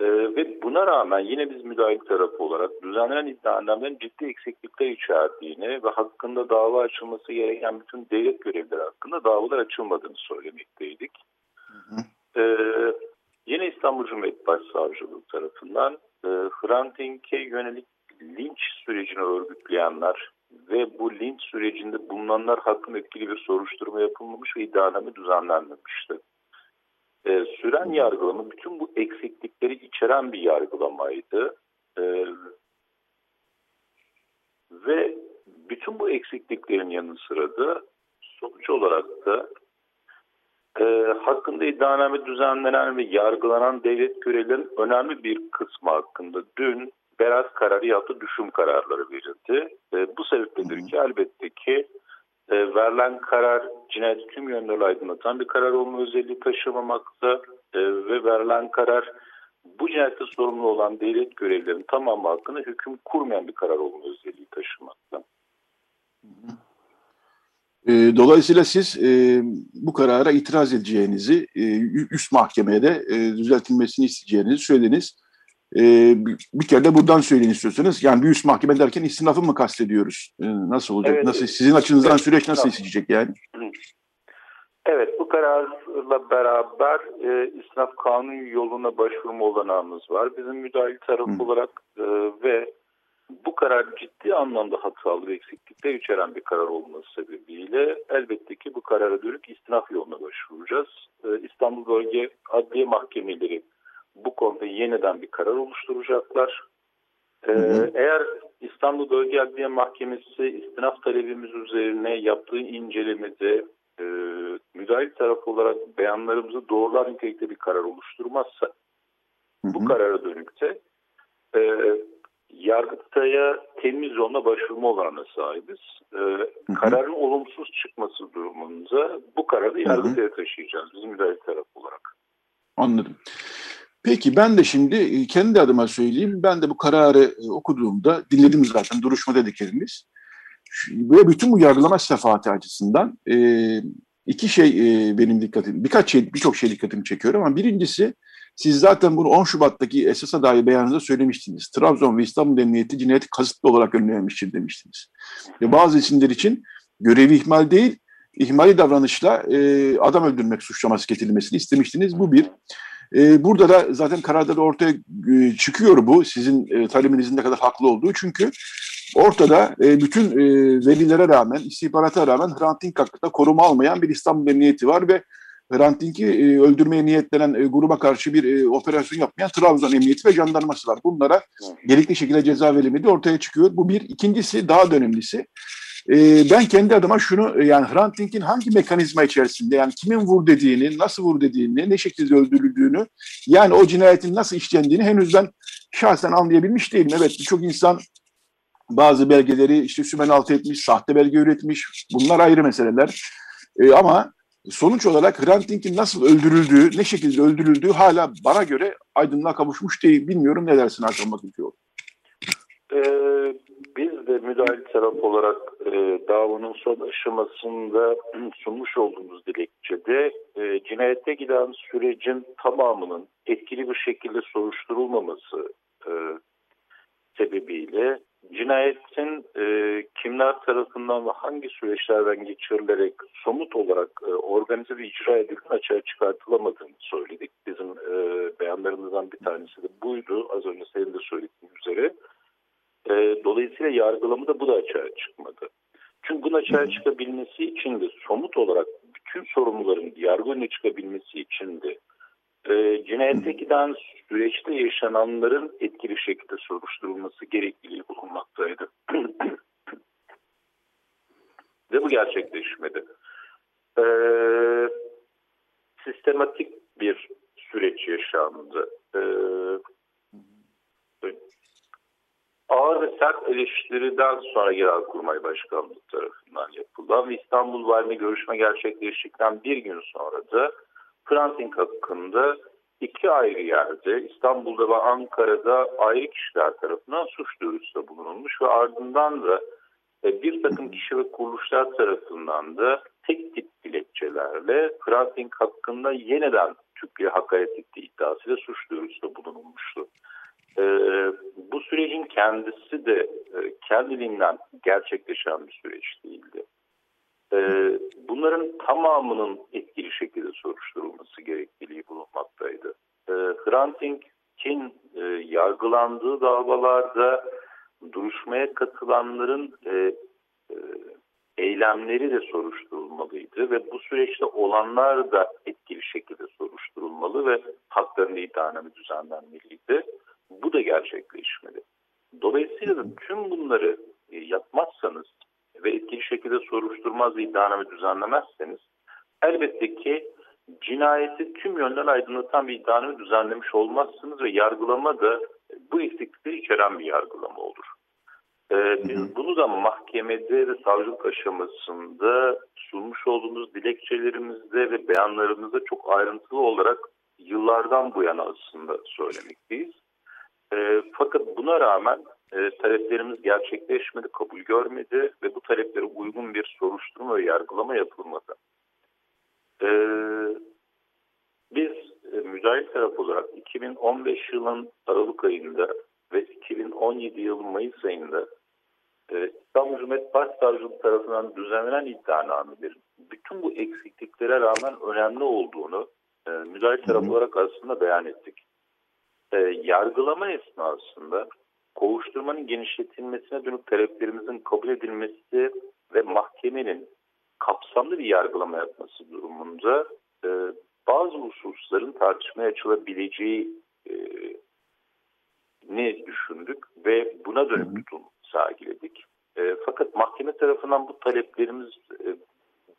Ee, ve buna rağmen yine biz müdahil tarafı olarak düzenlenen iddianamelerin ciddi eksiklikler içerdiğini ve hakkında dava açılması gereken bütün devlet görevlileri hakkında davalar açılmadığını söylemekteydik. Hı hı. Ee, yine İstanbul Cumhuriyet Başsavcılığı tarafından e, Hrant Dink'e yönelik linç sürecini örgütleyenler ve bu linç sürecinde bulunanlar hakkında etkili bir soruşturma yapılmamış ve iddianame düzenlenmemişti e, süren yargılama bütün bu eksiklikleri içeren bir yargılamaydı. E, ve bütün bu eksikliklerin yanı sıra da sonuç olarak da e, hakkında iddianame düzenlenen ve yargılanan devlet görevlilerinin önemli bir kısmı hakkında dün beraat kararı yaptı düşüm kararları verildi. E, bu sebepledir ki elbette ki e, verilen karar cinayeti tüm yönleri aydınlatan bir karar olma özelliği taşımamakta e, ve verilen karar bu cinayette sorumlu olan devlet görevlilerinin tamamı hakkında hüküm kurmayan bir karar olma özelliği taşımakta. E, dolayısıyla siz e, bu karara itiraz edeceğinizi, e, üst mahkemeye de e, düzeltilmesini isteyeceğinizi söylediniz. E, bir kere de buradan söyleyin istiyorsanız. Yani bir üst mahkeme derken istinafı mı kastediyoruz? E, nasıl olacak? Evet, nasıl Sizin açınızdan evet, süreç nasıl işleyecek yani? Evet bu kararla beraber e, istinaf kanun yoluna başvurma olanağımız var. Bizim müdahil tarafı Hı. olarak e, ve bu karar ciddi anlamda hatalı ve eksiklikler içeren bir karar olması sebebiyle elbette ki bu karara dönük istinaf yoluna başvuracağız. E, İstanbul Bölge Adliye Mahkemeleri bu konuda yeniden bir karar oluşturacaklar. Ee, Eğer İstanbul Bölge Adliye Mahkemesi istinaf talebimiz üzerine yaptığı incelemede e, müdahil taraf olarak beyanlarımızı doğrular nitelikte bir karar oluşturmazsa hı hı. bu karara dönük de e, Yargıtay'a temiz yoluna başvurma olanına sahibiz. E, hı hı. Kararın olumsuz çıkması durumunda bu kararı Yargıtay'a taşıyacağız biz müdahil taraf olarak. Anladım. Peki ben de şimdi e, kendi adıma söyleyeyim. Ben de bu kararı e, okuduğumda dinledim zaten duruşma dediklerimiz. Ve bütün bu yargılama sefaati açısından e, iki şey benim dikkatim, birkaç şey, birçok şey dikkatimi çekiyor ama birincisi siz zaten bunu 10 Şubat'taki esasa dair beyanınızda söylemiştiniz. Trabzon ve İstanbul Emniyeti cinayeti kasıtlı olarak önlenmiştir demiştiniz. Ve bazı isimler için görevi ihmal değil, ihmali davranışla e, adam öldürmek suçlaması getirilmesini istemiştiniz. Bu bir. E, burada da zaten kararda da ortaya e, çıkıyor bu sizin e, talebinizin ne kadar haklı olduğu. Çünkü ortada e, bütün e, velilere rağmen, istihbarata rağmen Hrant Dink hakkında koruma almayan bir İstanbul Emniyeti var ve Hrant Dink'i e, öldürmeye niyetlenen e, gruba karşı bir e, operasyon yapmayan Trabzon Emniyeti ve jandarması var. Bunlara gerekli şekilde ceza verilmedi ortaya çıkıyor. Bu bir. İkincisi daha da önemlisi. E, ben kendi adıma şunu yani Hrant Dink'in hangi mekanizma içerisinde yani kimin vur dediğini, nasıl vur dediğini, ne şekilde öldürüldüğünü yani o cinayetin nasıl işlendiğini henüz ben şahsen anlayabilmiş değilim. Evet birçok insan bazı belgeleri işte sümen altı etmiş, sahte belge üretmiş. Bunlar ayrı meseleler. E, ama sonuç olarak Hrant Dink'in nasıl öldürüldüğü, ne şekilde öldürüldüğü hala bana göre aydınlığa kavuşmuş değil. Bilmiyorum ne dersin Hakan Bakırcıoğlu? Ee, biz de müdahil taraf olarak e, davanın son aşamasında sunmuş olduğumuz dilekçede e, cinayete giden sürecin tamamının etkili bir şekilde soruşturulmaması e, sebebiyle cinayetin e, kimler tarafından ve hangi süreçlerden geçirilerek somut olarak e, organize ve icra edildiğini açığa çıkartılamadığını söyledik. Bizim e, beyanlarımızdan bir tanesi de buydu. Az önce senin de söylediğin üzere. E, dolayısıyla yargılamada bu da açığa çıkmadı. Çünkü bunun açığa çıkabilmesi için de somut olarak bütün sorumluların yargı önüne çıkabilmesi için de e, cinayete giden süreçte yaşananların etkili şekilde soruşturulması gerekliliği bulunmaktaydı. Ve bu gerçekleşmedi. E, sistematik bir süreç yaşandı. E, ağır ve sert eleştiriden sonra Genelkurmay Başkanlığı tarafından yapılan İstanbul Valiliğine görüşme gerçekleştikten bir gün sonra da Fransink hakkında iki ayrı yerde İstanbul'da ve Ankara'da ayrı kişiler tarafından suç duyurusunda bulunulmuş ve ardından da e, bir takım kişi ve kuruluşlar tarafından da tek tip dilekçelerle Fransink hakkında yeniden Türkiye hakaret ettiği iddiasıyla suç duyurusunda bulunulmuştu. Ee, bu sürecin kendisi de e, kendiliğinden gerçekleşen bir süreç değildi. Ee, bunların tamamının etkili şekilde soruşturulması gerekliliği bulunmaktaydı. Ee, Hrant Dink'in e, yargılandığı davalarda duruşmaya katılanların e, e, eylemleri de soruşturulmalıydı ve bu süreçte olanlar da etkili şekilde soruşturulmalı ve haklarında iddianame düzenlenmeliydi. Bu da gerçekleşmedi. Dolayısıyla da tüm bunları e, yapmazsanız ve etkili şekilde soruşturmaz iddianame düzenlemezseniz elbette ki cinayeti tüm yönden aydınlatan bir iddianame düzenlemiş olmazsınız ve yargılama da bu eksiklikleri içeren bir yargılama olur. Ee, biz bunu da mahkemede ve savcılık aşamasında sunmuş olduğumuz dilekçelerimizde ve beyanlarımızda çok ayrıntılı olarak yıllardan bu yana aslında söylemekteyiz. E, fakat buna rağmen e, taleplerimiz gerçekleşmedi, kabul görmedi ve bu taleplere uygun bir soruşturma ve yargılama yapılmadı. E, biz e, mücahit taraf olarak 2015 yılın Aralık ayında ve 2017 yılın Mayıs ayında e, İstanbul Cumhuriyet Başsavcılığı tarafından düzenlenen iddianamelerin bütün bu eksikliklere rağmen önemli olduğunu e, mücahit taraf olarak aslında beyan ettik e, yargılama esnasında kovuşturmanın genişletilmesine dönük taleplerimizin kabul edilmesi ve mahkemenin kapsamlı bir yargılama yapması durumunda e, bazı hususların tartışmaya açılabileceği e, ne düşündük ve buna dönük tutum sergiledik. E, fakat mahkeme tarafından bu taleplerimiz e,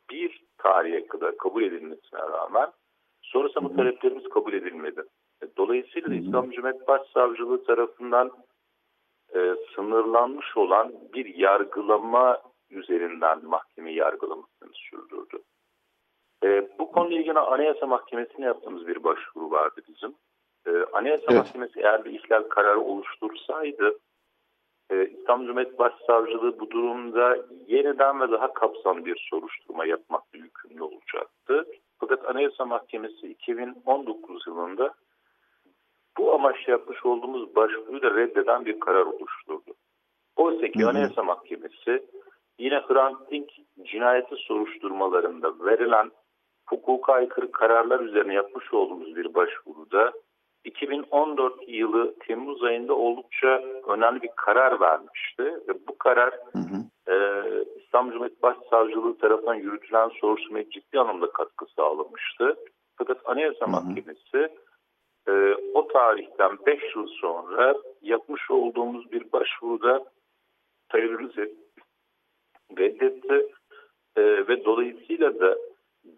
bir tarihe kadar kabul edilmesine rağmen sonrasında bu taleplerimiz kabul edilmedi. Dolayısıyla da İslam Cumhuriyet Başsavcılığı tarafından e, sınırlanmış olan bir yargılama üzerinden mahkeme yargılamasını sürdürdü. E, bu konuyla ilgili Anayasa Mahkemesi'ne yaptığımız bir başvuru vardı bizim. E, Anayasa Evet. Mahkemesi eğer bir ihlal kararı oluştursaydı e, İstanbul Cumhuriyet Başsavcılığı bu durumda yeniden ve daha kapsamlı bir soruşturma yapmakla yükümlü olacaktı. Fakat Anayasa Mahkemesi 2019 yılında bu amaçla yapmış olduğumuz başvuruyu da reddeden bir karar oluşturdu. Oysa ki. Anayasa Mahkemesi yine Hrant Dink cinayeti soruşturmalarında verilen hukuka aykırı kararlar üzerine yapmış olduğumuz bir başvuruda 2014 yılı Temmuz ayında oldukça önemli bir karar vermişti. Ve bu karar Hı hı. e, İstanbul Cumhuriyet Başsavcılığı tarafından yürütülen soruşturmaya ciddi anlamda katkı sağlamıştı. Fakat Anayasa Hı hı. Mahkemesi e, o tarihten 5 yıl sonra yapmış olduğumuz bir başvuruda tayörünüzü reddetti E, ve dolayısıyla da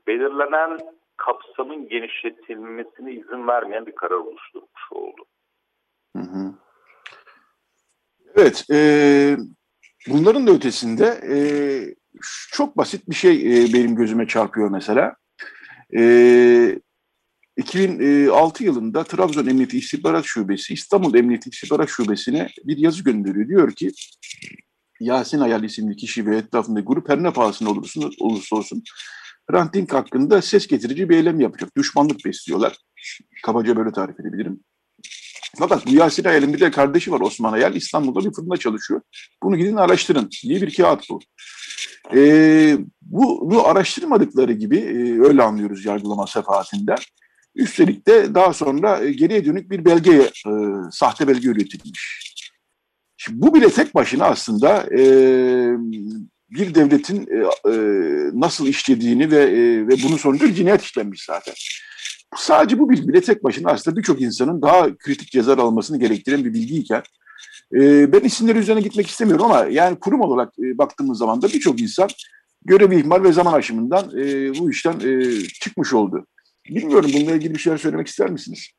belirlenen kapsamın genişletilmesine izin vermeyen bir karar oluşturmuş oldu. Hı hı. Evet, e, bunların da ötesinde e, çok basit bir şey e, benim gözüme çarpıyor mesela. E, 2006 yılında Trabzon Emniyeti İstihbarat Şubesi İstanbul Emniyeti İstihbarat Şubesi'ne bir yazı gönderiyor. Diyor ki Yasin Ayal isimli kişi ve etrafındaki grup her ne pahasına olursa, olursa olsun Hrant Dink hakkında ses getirici bir eylem yapacak. Düşmanlık besliyorlar. Kabaca böyle tarif edebilirim. Fakat bu Yasin Ayal'in bir de kardeşi var Osman Ayal. İstanbul'da bir fırında çalışıyor. Bunu gidin araştırın diye bir kağıt bu. Ee, bu, bu araştırmadıkları gibi e, öyle anlıyoruz yargılama sefaatinden. Üstelik de daha sonra e, geriye dönük bir belge, e, sahte belge üretilmiş. Şimdi bu bile tek başına aslında e, bir devletin e, e, nasıl işlediğini ve e, ve bunun sonucu cinayet işlenmiş zaten. Sadece bu bile tek başına aslında birçok insanın daha kritik ceza almasını gerektiren bir bilgiyken e, ben isimleri üzerine gitmek istemiyorum ama yani kurum olarak e, baktığımız zaman da birçok insan görevi ihmal ve zaman aşımından e, bu işten e, çıkmış oldu. Bilmiyorum bununla ilgili bir şeyler söylemek ister misiniz?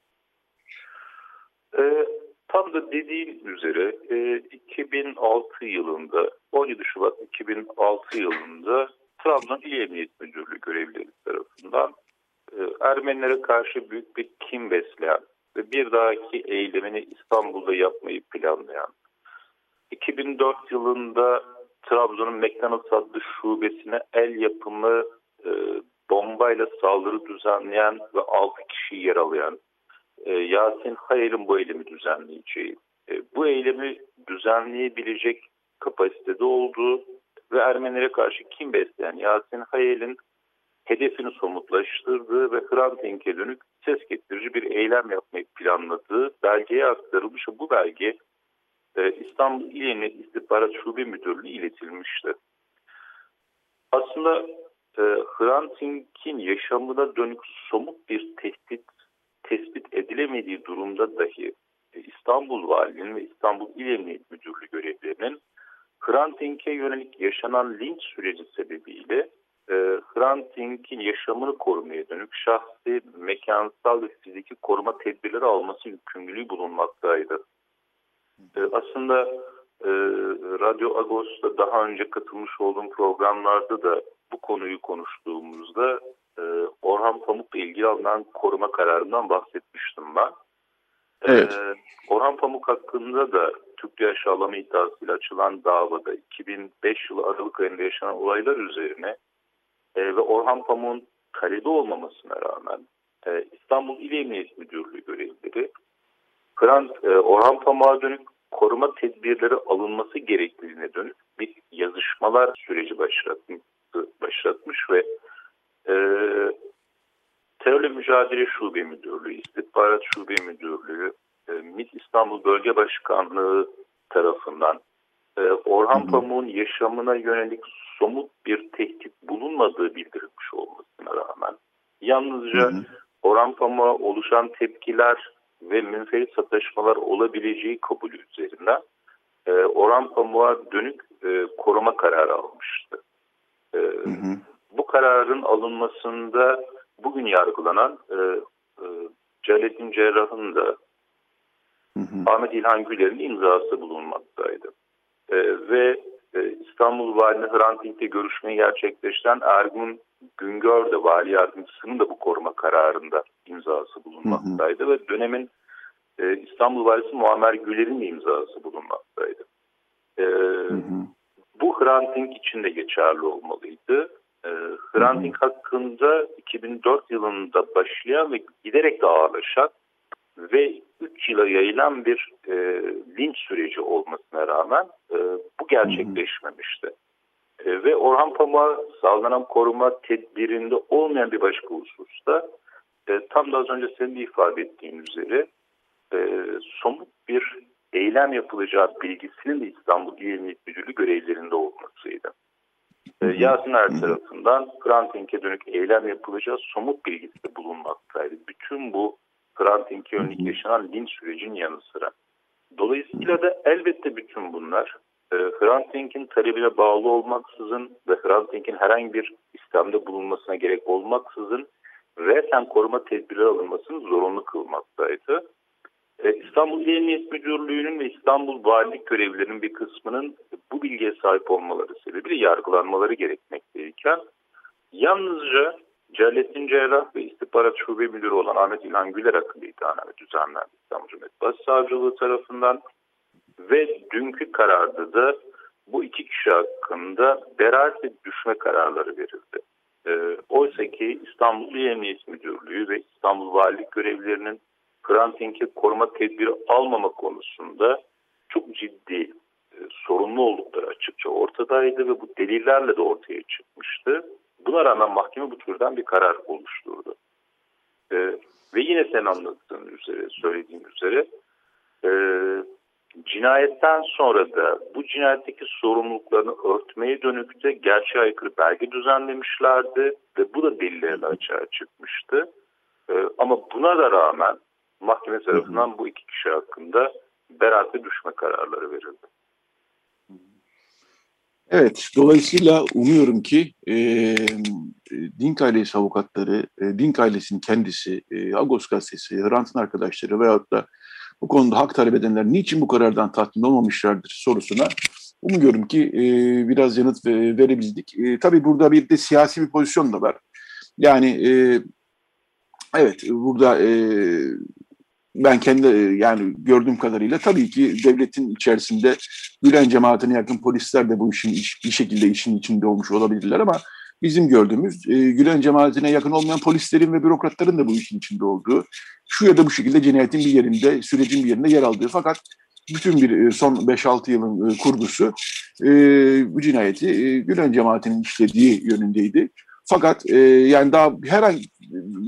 E, tam da dediğim üzere e, 2006 yılında 17 Şubat 2006 yılında Trabzon İl Emniyet Müdürlüğü görevlileri tarafından e, Ermenilere karşı büyük bir kim besleyen ve bir dahaki eylemini İstanbul'da yapmayı planlayan 2004 yılında Trabzon'un McDonald's adlı şubesine el yapımı e, bombayla saldırı düzenleyen ve 6 kişi yer alayan e, Yasin Hayal'in bu eylemi düzenleyeceği, e, bu eylemi düzenleyebilecek kapasitede olduğu ve Ermenilere karşı kim besleyen Yasin Hayal'in hedefini somutlaştırdığı ve Hrant Dink'e dönük ses getirici bir eylem yapmayı planladığı belgeye aktarılmış. Bu belge e, İstanbul İl Emniyet İstihbarat Şube Müdürlüğü iletilmişti. Aslında e, Hrant Dink'in yaşamına dönük somut bir tehdit tespit edilemediği durumda dahi e, İstanbul Valiliğinin ve İstanbul İl Emniyet Müdürlüğü görevlerinin Hrant Dink'e yönelik yaşanan linç süreci sebebiyle e, Hrant Dink'in yaşamını korumaya dönük şahsi, mekansal ve fiziki koruma tedbirleri alması yükümlülüğü bulunmaktaydı. E, aslında e, Radyo Agos'ta daha önce katılmış olduğum programlarda da bu konuyu konuştuğumuzda e, Orhan Pamuk'la ilgili alınan koruma kararından bahsetmiştim ben. Evet. E, Orhan Pamuk hakkında da Türkçe aşağılama iddiasıyla açılan davada 2005 yılı Aralık ayında yaşanan olaylar üzerine e, ve Orhan Pamuk'un kalede olmamasına rağmen e, İstanbul İl Emniyet Müdürlüğü görevlileri Hrant, e, Orhan Pamuk'a dönük koruma tedbirleri alınması gerekliliğine dönük bir yazışmalar süreci başlatmış, başlatmış ve e, Terörle Mücadele Şube Müdürlüğü, İstihbarat Şube Müdürlüğü, e, MİT İstanbul Bölge Başkanlığı tarafından e, Orhan. Pamuk'un yaşamına yönelik somut bir tehdit bulunmadığı bildirilmiş olmasına rağmen yalnızca Hı hı. Orhan Pamuk'a oluşan tepkiler ve münferit sataşmalar olabileceği kabulü üzerinden e, Orhan Pamuk'a dönük e, koruma kararı almıştı. E, Hı hı. bu kararın alınmasında bugün yargılanan e, e, Celalettin Cerrah'ın da Hı hı. Ahmet İlhan Güler'in imzası bulunmaktaydı. E, ve e, İstanbul Valini Hrant Dink'le görüşmeyi gerçekleştiren Ergun Güngör de vali yardımcısının da bu koruma kararında imzası bulunmaktaydı hı hı. ve dönemin e, İstanbul valisi Muammer Güler'in imzası bulunmaktaydı. E, hı hı. Bu Hrant Dink için de geçerli olmalıydı. E, Hrant Dink hakkında 2004 yılında başlayan ve giderek de ağırlaşan ve 3 yıla yayılan bir e, linç süreci olmasına rağmen e, bu gerçekleşmemişti. E, ve Orhan Pamuk'a sağlanan koruma tedbirinde olmayan bir başka hususta e, tam da az önce senin de ifade ettiğin üzere e, somut bir eylem yapılacağı bilgisinin de İstanbul İl Emniyet Müdürlüğü görevlerinde olmasıydı. E, Yasin Er tarafından Hrant Dink'e dönük eylem yapılacağı somut bilgisi de bulunmaktaydı. Bütün bu Hrant Dink'e yönelik yaşanan linç sürecinin yanı sıra. Dolayısıyla da elbette bütün bunlar e, Hrant Dink'in talebine bağlı olmaksızın ve Hrant Dink'in herhangi bir İslam'da bulunmasına gerek olmaksızın resen koruma tedbirleri alınmasını zorunlu kılmaktaydı. E, İstanbul Emniyet Müdürlüğü'nün ve İstanbul Valilik görevlilerinin bir kısmının bu bilgiye sahip olmaları sebebiyle yargılanmaları gerekmekteyken yalnızca Cellettin Cerrah ve İstihbarat Şube Müdürü olan Ahmet İlhan Güler hakkında iddianame düzenlendi İstanbul Cumhuriyet Başsavcılığı tarafından ve dünkü kararda da bu iki kişi hakkında beraat ve düşme kararları verildi. E, Oysa ki İstanbul Emniyet Müdürlüğü ve İstanbul Valilik görevlilerinin Hrant Dink'e koruma tedbiri almama konusunda çok ciddi e, sorunlu oldukları açıkça ortadaydı ve bu delillerle de ortaya çıkmıştı. Buna rağmen mahkeme bu türden bir karar oluşturdu. E, ve yine sen anlattığın üzere, söylediğin üzere e, cinayetten sonra da bu cinayetteki sorumluluklarını örtmeye dönük de gerçeğe aykırı belge düzenlemişlerdi ve bu da delillerle açığa çıkmıştı. E, ama buna da rağmen mahkeme tarafından bu iki kişi hakkında beraate düşme kararları verildi. Evet, dolayısıyla umuyorum ki e, Dink ailesi avukatları, e, Dink ailesinin kendisi, e, Agos gazetesi, Hrant'ın arkadaşları veyahut da bu konuda hak talep edenler niçin bu karardan tatmin olmamışlardır sorusuna umuyorum ki e, biraz yanıt verebildik. E, tabii burada bir de siyasi bir pozisyon da var. Yani e, evet burada e, ben kendi yani gördüğüm kadarıyla tabii ki devletin içerisinde Gülen cemaatine yakın polisler de bu işin bir şekilde işin içinde olmuş olabilirler ama bizim gördüğümüz e, Gülen cemaatine yakın olmayan polislerin ve bürokratların da bu işin içinde olduğu, şu ya da bu şekilde cinayetin bir yerinde, sürecin bir yerinde yer aldığı fakat bütün bir e, son 5-6 yılın e, kurgusu e, bu cinayeti e, Gülen cemaatinin işlediği yönündeydi. Fakat e, yani daha herhangi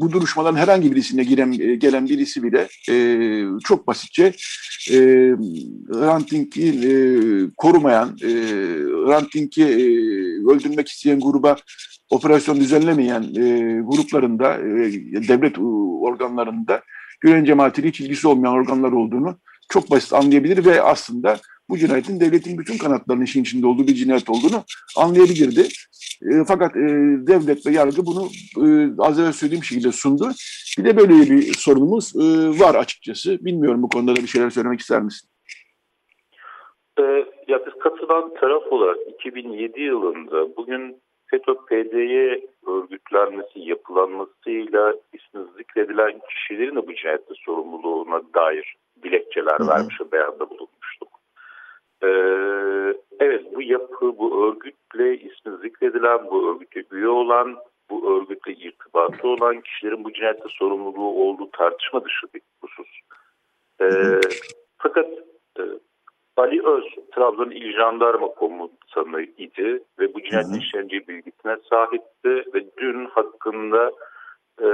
bu duruşmaların herhangi birisine giren e, gelen birisi bile e, çok basitçe e, Ranting'i e, korumayan, e, Ranting'i e, öldürmek isteyen gruba operasyon düzenlemeyen e, gruplarında, e, devlet organlarında Gülen cemaatiyle hiç ilgisi olmayan organlar olduğunu çok basit anlayabilir ve aslında bu cinayetin devletin bütün kanatlarının işin içinde olduğu bir cinayet olduğunu anlayabilirdi. E, fakat e, devlet ve yargı bunu e, az evvel söylediğim şekilde sundu. Bir de böyle bir sorunumuz e, var açıkçası. Bilmiyorum bu konuda da bir şeyler söylemek ister misin? E, ya biz katılan taraf olarak 2007 yılında bugün FETÖ-PDY örgütlenmesi yapılanmasıyla ismi zikredilen kişilerin de bu cinayette sorumluluğuna dair dilekçeler Hı-hı. vermiş ve beyanda bulunmuştuk. Ee, evet bu yapı, bu örgütle ismi zikredilen, bu örgüte üye olan, bu örgütle irtibatı olan kişilerin bu cinayette sorumluluğu olduğu tartışma dışı bir husus. Ee, fakat e, Ali Öz, Trabzon İl Jandarma Komutanı idi ve bu cinayet işleneceği bilgisine sahipti ve dün hakkında e,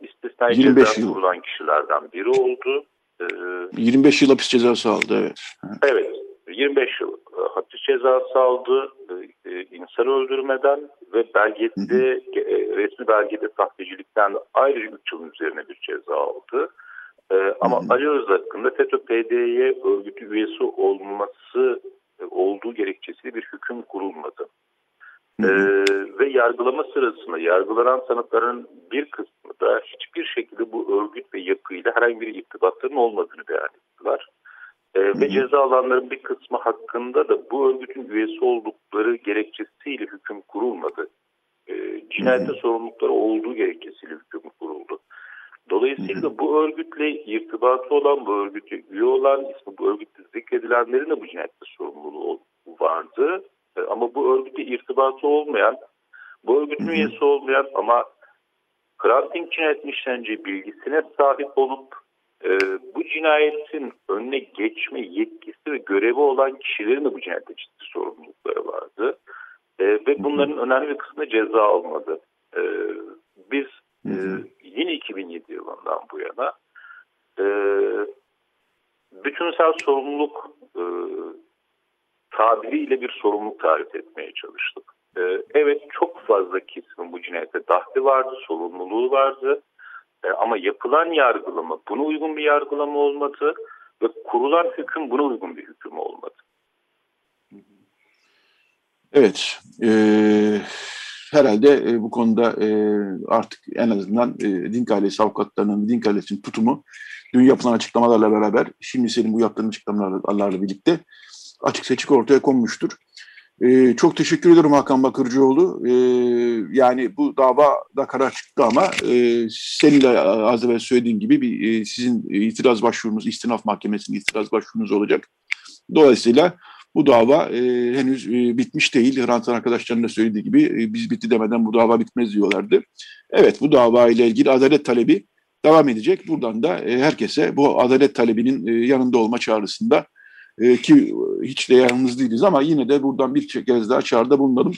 istisnai ceza kurulan kişilerden biri oldu. E, 25 yıl hapis cezası aldı, evet. Evet, 25 yıl e, hapis cezası aldı e, e, insan öldürmeden ve belgede resmi belgede sahtecilikten ayrıca 3 yılın üzerine bir ceza aldı. Ama Ali Öz hakkında FETÖ-PDY örgütü üyesi olması olduğu gerekçesiyle bir hüküm kurulmadı. Ee, ve yargılama sırasında yargılanan sanıkların bir kısmı da hiçbir şekilde bu örgüt ve yapıyla herhangi bir irtibatların olmadığını beyan ettiler. E, ve ceza alanların bir kısmı hakkında da bu örgütün üyesi oldukları gerekçesiyle hüküm kurulmadı. E, cinayette sorumlulukları olduğu gerekçesiyle hüküm kuruldu. Dolayısıyla bu örgütle irtibatı olan, bu örgüte üye olan, ismi bu örgütte zikredilenlerin de bu cinayette sorumluluğu vardı. Ama bu örgüte irtibatı olmayan, bu örgütün üyesi olmayan ama cinayetin işleneceği bilgisine sahip olup e, bu cinayetin önüne geçme yetkisi ve görevi olan kişilerin de bu cinayette ciddi sorumlulukları vardı. E, ve bunların önemli bir kısmı ceza almadı. E, biz e, yine 2007 yılından bu yana e, bütünsel sorumluluk e, tabiriyle bir sorumluluk tarif etmeye çalıştık. E, evet çok fazla kesimin bu cinayete dahli vardı, sorumluluğu vardı. E, ama yapılan yargılama buna uygun bir yargılama olmadı ve kurulan hüküm buna uygun bir hüküm olmadı. Evet, e, herhalde e, bu konuda e, artık en azından e, Din Ailesi avukatlarının, Din Ailesi'nin tutumu dün yapılan açıklamalarla beraber, şimdi senin bu yaptığın açıklamalarla birlikte açık seçik ortaya konmuştur. E, çok teşekkür ederim Hakan Bakırcıoğlu. E, yani bu dava da karar çıktı ama e, senin de az evvel söylediğin gibi bir, e, sizin itiraz başvurunuz, istinaf mahkemesinin itiraz başvurunuz olacak. Dolayısıyla bu dava e, henüz e, bitmiş değil. Hrant'ın arkadaşlarının da söylediği gibi e, biz bitti demeden bu dava bitmez diyorlardı. Evet bu dava ile ilgili adalet talebi devam edecek. Buradan da e, herkese bu adalet talebinin e, yanında olma çağrısında e, ki hiç de yalnız değiliz ama yine de buradan bir kez daha çağrıda bulunalım.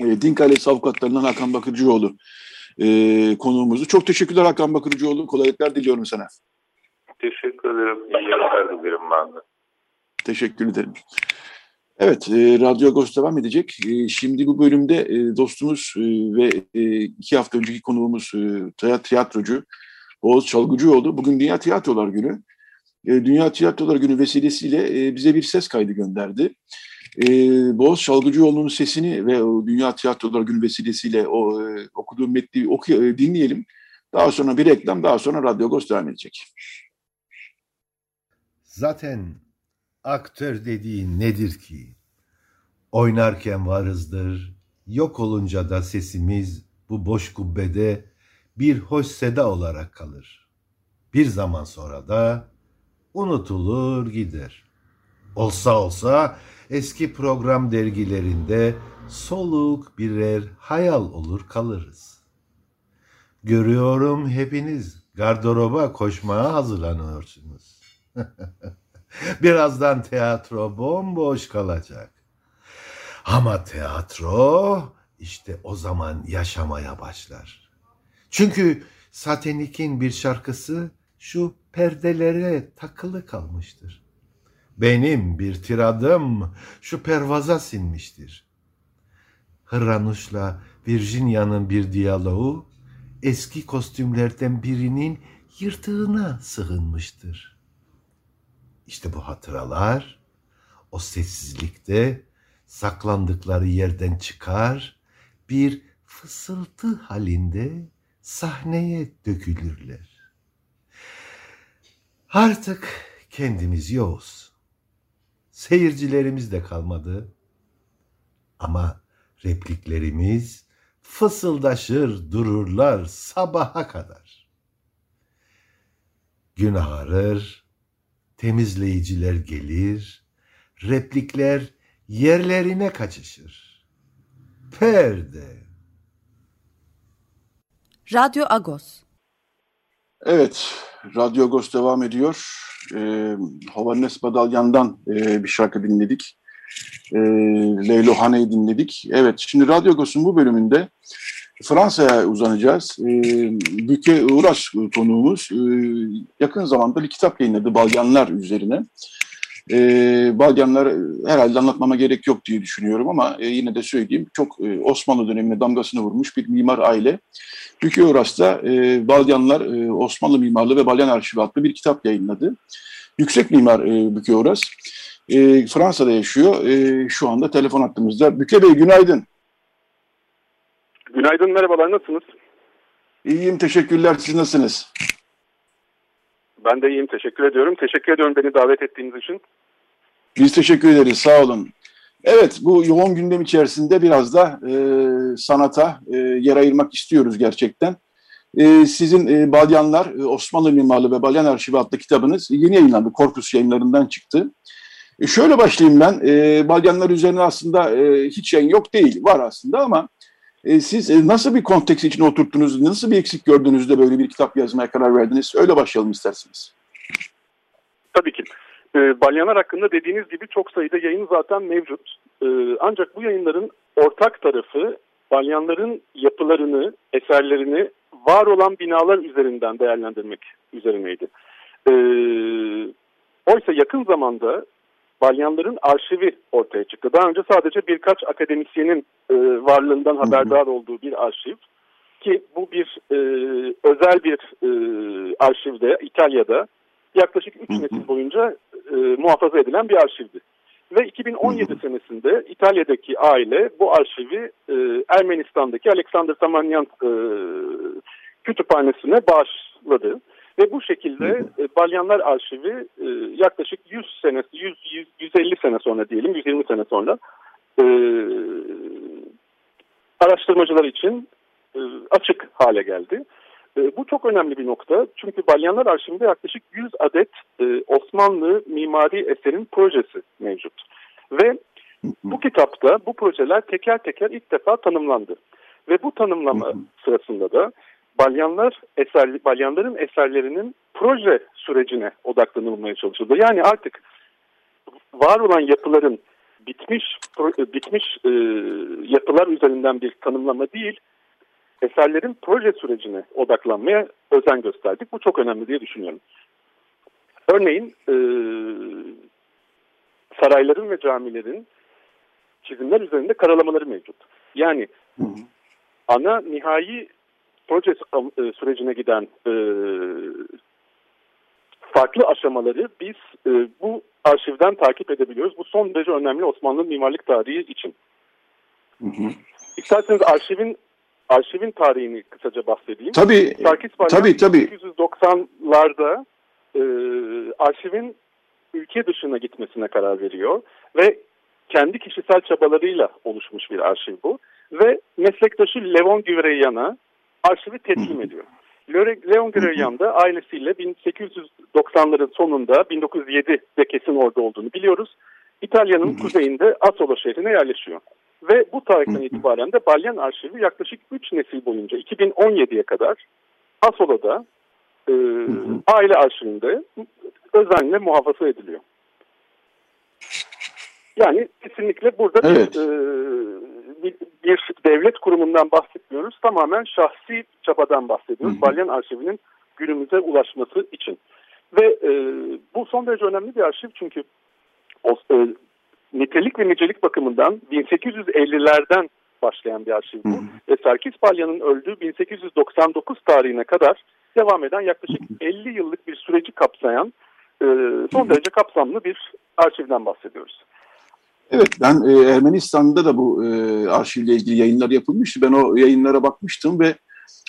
E, Din Kalesi avukatlarından Hakan Bakırcıoğlu e, konuğumuzu. Çok teşekkürler Hakan Bakırcıoğlu. Kolaylıklar diliyorum sana. Teşekkür ederim. İyi yayınlar dilerim ben de. Teşekkür ederim. Evet, e, Radyo Agos devam edecek. E, şimdi bu bölümde e, dostumuz e, ve e, iki hafta önceki konuğumuz e, tiyatrocu Oğuz Çalgıcıoğlu. Bugün Dünya Tiyatrolar Günü. E, Dünya Tiyatrolar Günü vesilesiyle e, bize bir ses kaydı gönderdi. E, Boğaz Çalgıcıoğlu'nun sesini ve Dünya Tiyatrolar Günü vesilesiyle o okuduğum metni oku, dinleyelim. Daha sonra bir reklam, daha sonra Radyo Agos devam edecek. Zaten aktör dediğin nedir ki? Oynarken varızdır, yok olunca da sesimiz bu boş kubbede bir hoş seda olarak kalır. Bir zaman sonra da unutulur gider. Olsa olsa eski program dergilerinde soluk birer hayal olur kalırız. Görüyorum hepiniz gardıroba koşmaya hazırlanıyorsunuz. Birazdan tiyatro bomboş kalacak. Ama tiyatro işte o zaman yaşamaya başlar. Çünkü Satenik'in bir şarkısı şu perdelere takılı kalmıştır. Benim bir tiradım şu pervaza sinmiştir. Hırranuş'la Virginia'nın bir diyaloğu eski kostümlerden birinin yırtığına sığınmıştır. İşte bu hatıralar o sessizlikte saklandıkları yerden çıkar, bir fısıltı halinde sahneye dökülürler. Artık kendimiz yoğuz. Seyircilerimiz de kalmadı. Ama repliklerimiz fısıldaşır dururlar sabaha kadar. Gün ağarır, temizleyiciler gelir, replikler yerlerine kaçışır. Perde. Radyo Agos. Evet, Radyo Agos devam ediyor. Ee, Hovannes Badalyan'dan e, bir şarkı dinledik. E, Leylo Hane'yi dinledik. Evet, şimdi Radyo Agos'un bu bölümünde Fransa'ya uzanacağız. E, Büke Uğraş konuğumuz e, yakın zamanda bir kitap yayınladı Balyanlar üzerine. E, Balyanlar herhalde anlatmama gerek yok diye düşünüyorum ama e, yine de söyleyeyim. Çok e, Osmanlı dönemine damgasını vurmuş bir mimar aile. Uğraş da e, Balyanlar e, Osmanlı Mimarlığı ve Balyan Arşivi adlı bir kitap yayınladı. Yüksek mimar e, Büke Uğraş. E, Fransa'da yaşıyor. E, şu anda telefon attığımızda. Büke Bey günaydın. Günaydın, merhabalar. Nasılsınız? İyiyim, teşekkürler. Siz nasılsınız? Ben de iyiyim, teşekkür ediyorum. Teşekkür ediyorum beni davet ettiğiniz için. Biz teşekkür ederiz, sağ olun. Evet, bu yoğun gündem içerisinde biraz da e, sanata e, yer ayırmak istiyoruz gerçekten. E, sizin e, Balyanlar, e, Osmanlı Mimarlığı ve Balyan Arşivi adlı kitabınız yeni yayınlandı. Korpus yayınlarından çıktı. E, şöyle başlayayım ben. E, Balyanlar üzerine aslında e, hiç yayın yok değil. Var aslında ama e, siz e, nasıl bir konteks için oturttunuz, nasıl bir eksik gördüğünüzde böyle bir kitap yazmaya karar verdiniz? Öyle başlayalım isterseniz. Tabii ki. E, Balyanar hakkında dediğiniz gibi çok sayıda yayın zaten mevcut. E, ancak bu yayınların ortak tarafı Balyanların yapılarını, eserlerini var olan binalar üzerinden değerlendirmek üzerineydi. E, oysa yakın zamanda Balyanların arşivi ortaya çıktı. Daha önce sadece birkaç akademisyenin e, varlığından haberdar olduğu bir arşiv ki bu bir e, özel bir e, arşivde İtalya'da yaklaşık 3 nesil boyunca e, muhafaza edilen bir arşivdi. Ve 2017 senesinde İtalya'daki aile bu arşivi e, Ermenistan'daki Alexander Samanyan e, kütüphanesine bağışladı. Ve bu şekilde e, Balyanlar Arşivi e, yaklaşık 100 sene, 100, 100, 150 sene sonra diyelim, 120 sene sonra e, araştırmacılar için e, açık hale geldi. E, bu çok önemli bir nokta çünkü Balyanlar Arşivinde yaklaşık 100 adet e, Osmanlı mimari eserin projesi mevcut. Ve bu kitapta bu projeler teker teker ilk defa tanımlandı. Ve bu tanımlama sırasında da Balyanlar eser, Balyanların eserlerinin proje sürecine odaklanılmaya çalışıldı. Yani artık var olan yapıların bitmiş bitmiş e, yapılar üzerinden bir tanımlama değil, eserlerin proje sürecine odaklanmaya özen gösterdik. Bu çok önemli diye düşünüyorum. Örneğin e, sarayların ve camilerin çizimler üzerinde karalamaları mevcut. Yani ana nihai proje e, sürecine giden e, farklı aşamaları biz e, bu arşivden takip edebiliyoruz. Bu son derece önemli Osmanlı mimarlık tarihi için. Hı hı. İsterseniz arşivin arşivin tarihini kısaca bahsedeyim. Tabii, Sarkis tabii, tabii. 1990'larda e, arşivin ülke dışına gitmesine karar veriyor ve kendi kişisel çabalarıyla oluşmuş bir arşiv bu. Ve meslektaşı Levon Güvreyan'a arşivi teslim ediyor. Leon Güvreyan da ailesiyle 1890'ların sonunda 1907'de kesin orada olduğunu biliyoruz. İtalya'nın kuzeyinde Asolo şehrine yerleşiyor. Ve bu tarihten itibaren de Balyan Arşivi yaklaşık 3 nesil boyunca 2017'ye kadar Asolo'da e, aile arşivinde özenle muhafaza ediliyor. Yani kesinlikle burada evet. bir, e, bir, bir devlet kurumundan bahsetmiyoruz. Tamamen şahsi çabadan bahsediyoruz. Hı hı. Balyan Arşivi'nin günümüze ulaşması için. Ve e, bu son derece önemli bir arşiv çünkü o, e, nitelik ve nicelik bakımından 1850'lerden başlayan bir arşiv bu. Hı hı. Ve Sarkis Balyan'ın öldüğü 1899 tarihine kadar devam eden yaklaşık 50 yıllık bir süreci kapsayan e, son derece kapsamlı bir arşivden bahsediyoruz. Evet ben e, Ermenistan'da da bu e, arşivle ilgili yayınlar yapılmıştı. Ben o yayınlara bakmıştım ve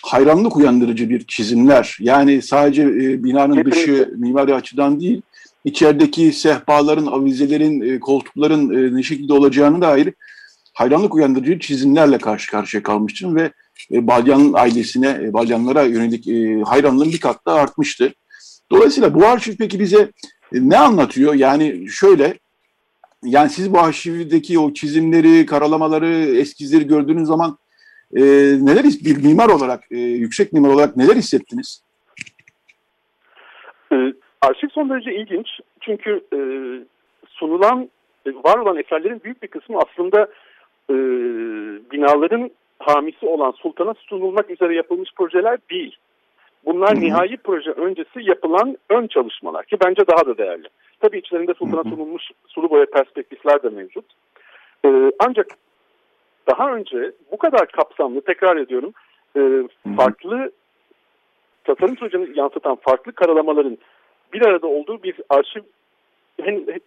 hayranlık uyandırıcı bir çizimler. Yani sadece e, binanın dışı mimari açıdan değil, içerideki sehpaların, avizelerin, e, koltukların e, ne şekilde olacağını dair hayranlık uyandırıcı çizimlerle karşı karşıya kalmıştım ve e, Balyan ailesine, e, Balyanlara yönelik e, hayranlığım bir kat daha artmıştı. Dolayısıyla bu arşiv peki bize e, ne anlatıyor? Yani şöyle, yani siz bu arşivdeki o çizimleri, karalamaları, eskizleri gördüğünüz zaman e, neler bir mimar olarak, e, yüksek mimar olarak neler hissettiniz? E, arşiv son derece ilginç çünkü e, sunulan, e, var olan eserlerin büyük bir kısmı aslında e, binaların hamisi olan sultana sunulmak üzere yapılmış projeler değil. Bunlar Hı-hı. nihai proje öncesi yapılan ön çalışmalar ki bence daha da değerli. Tabii içlerinde sultana sunulmuş sulu boya perspektifler de mevcut. Ee, ancak daha önce bu kadar kapsamlı, tekrar ediyorum, e, farklı tasarım sürecini yansıtan farklı karalamaların bir arada olduğu bir arşiv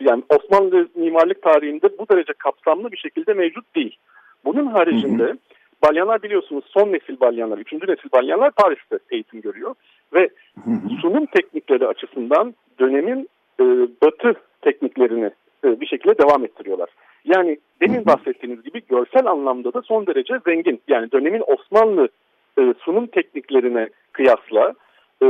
yani Osmanlı mimarlık tarihinde bu derece kapsamlı bir şekilde mevcut değil. Bunun haricinde hı hı. balyanlar biliyorsunuz son nesil balyanlar, üçüncü nesil balyanlar Paris'te eğitim görüyor. Ve hı hı. sunum teknikleri açısından dönemin e, batı tekniklerini e, bir şekilde devam ettiriyorlar. Yani demin bahsettiğiniz gibi görsel anlamda da son derece zengin. Yani dönemin Osmanlı e, sunum tekniklerine kıyasla e,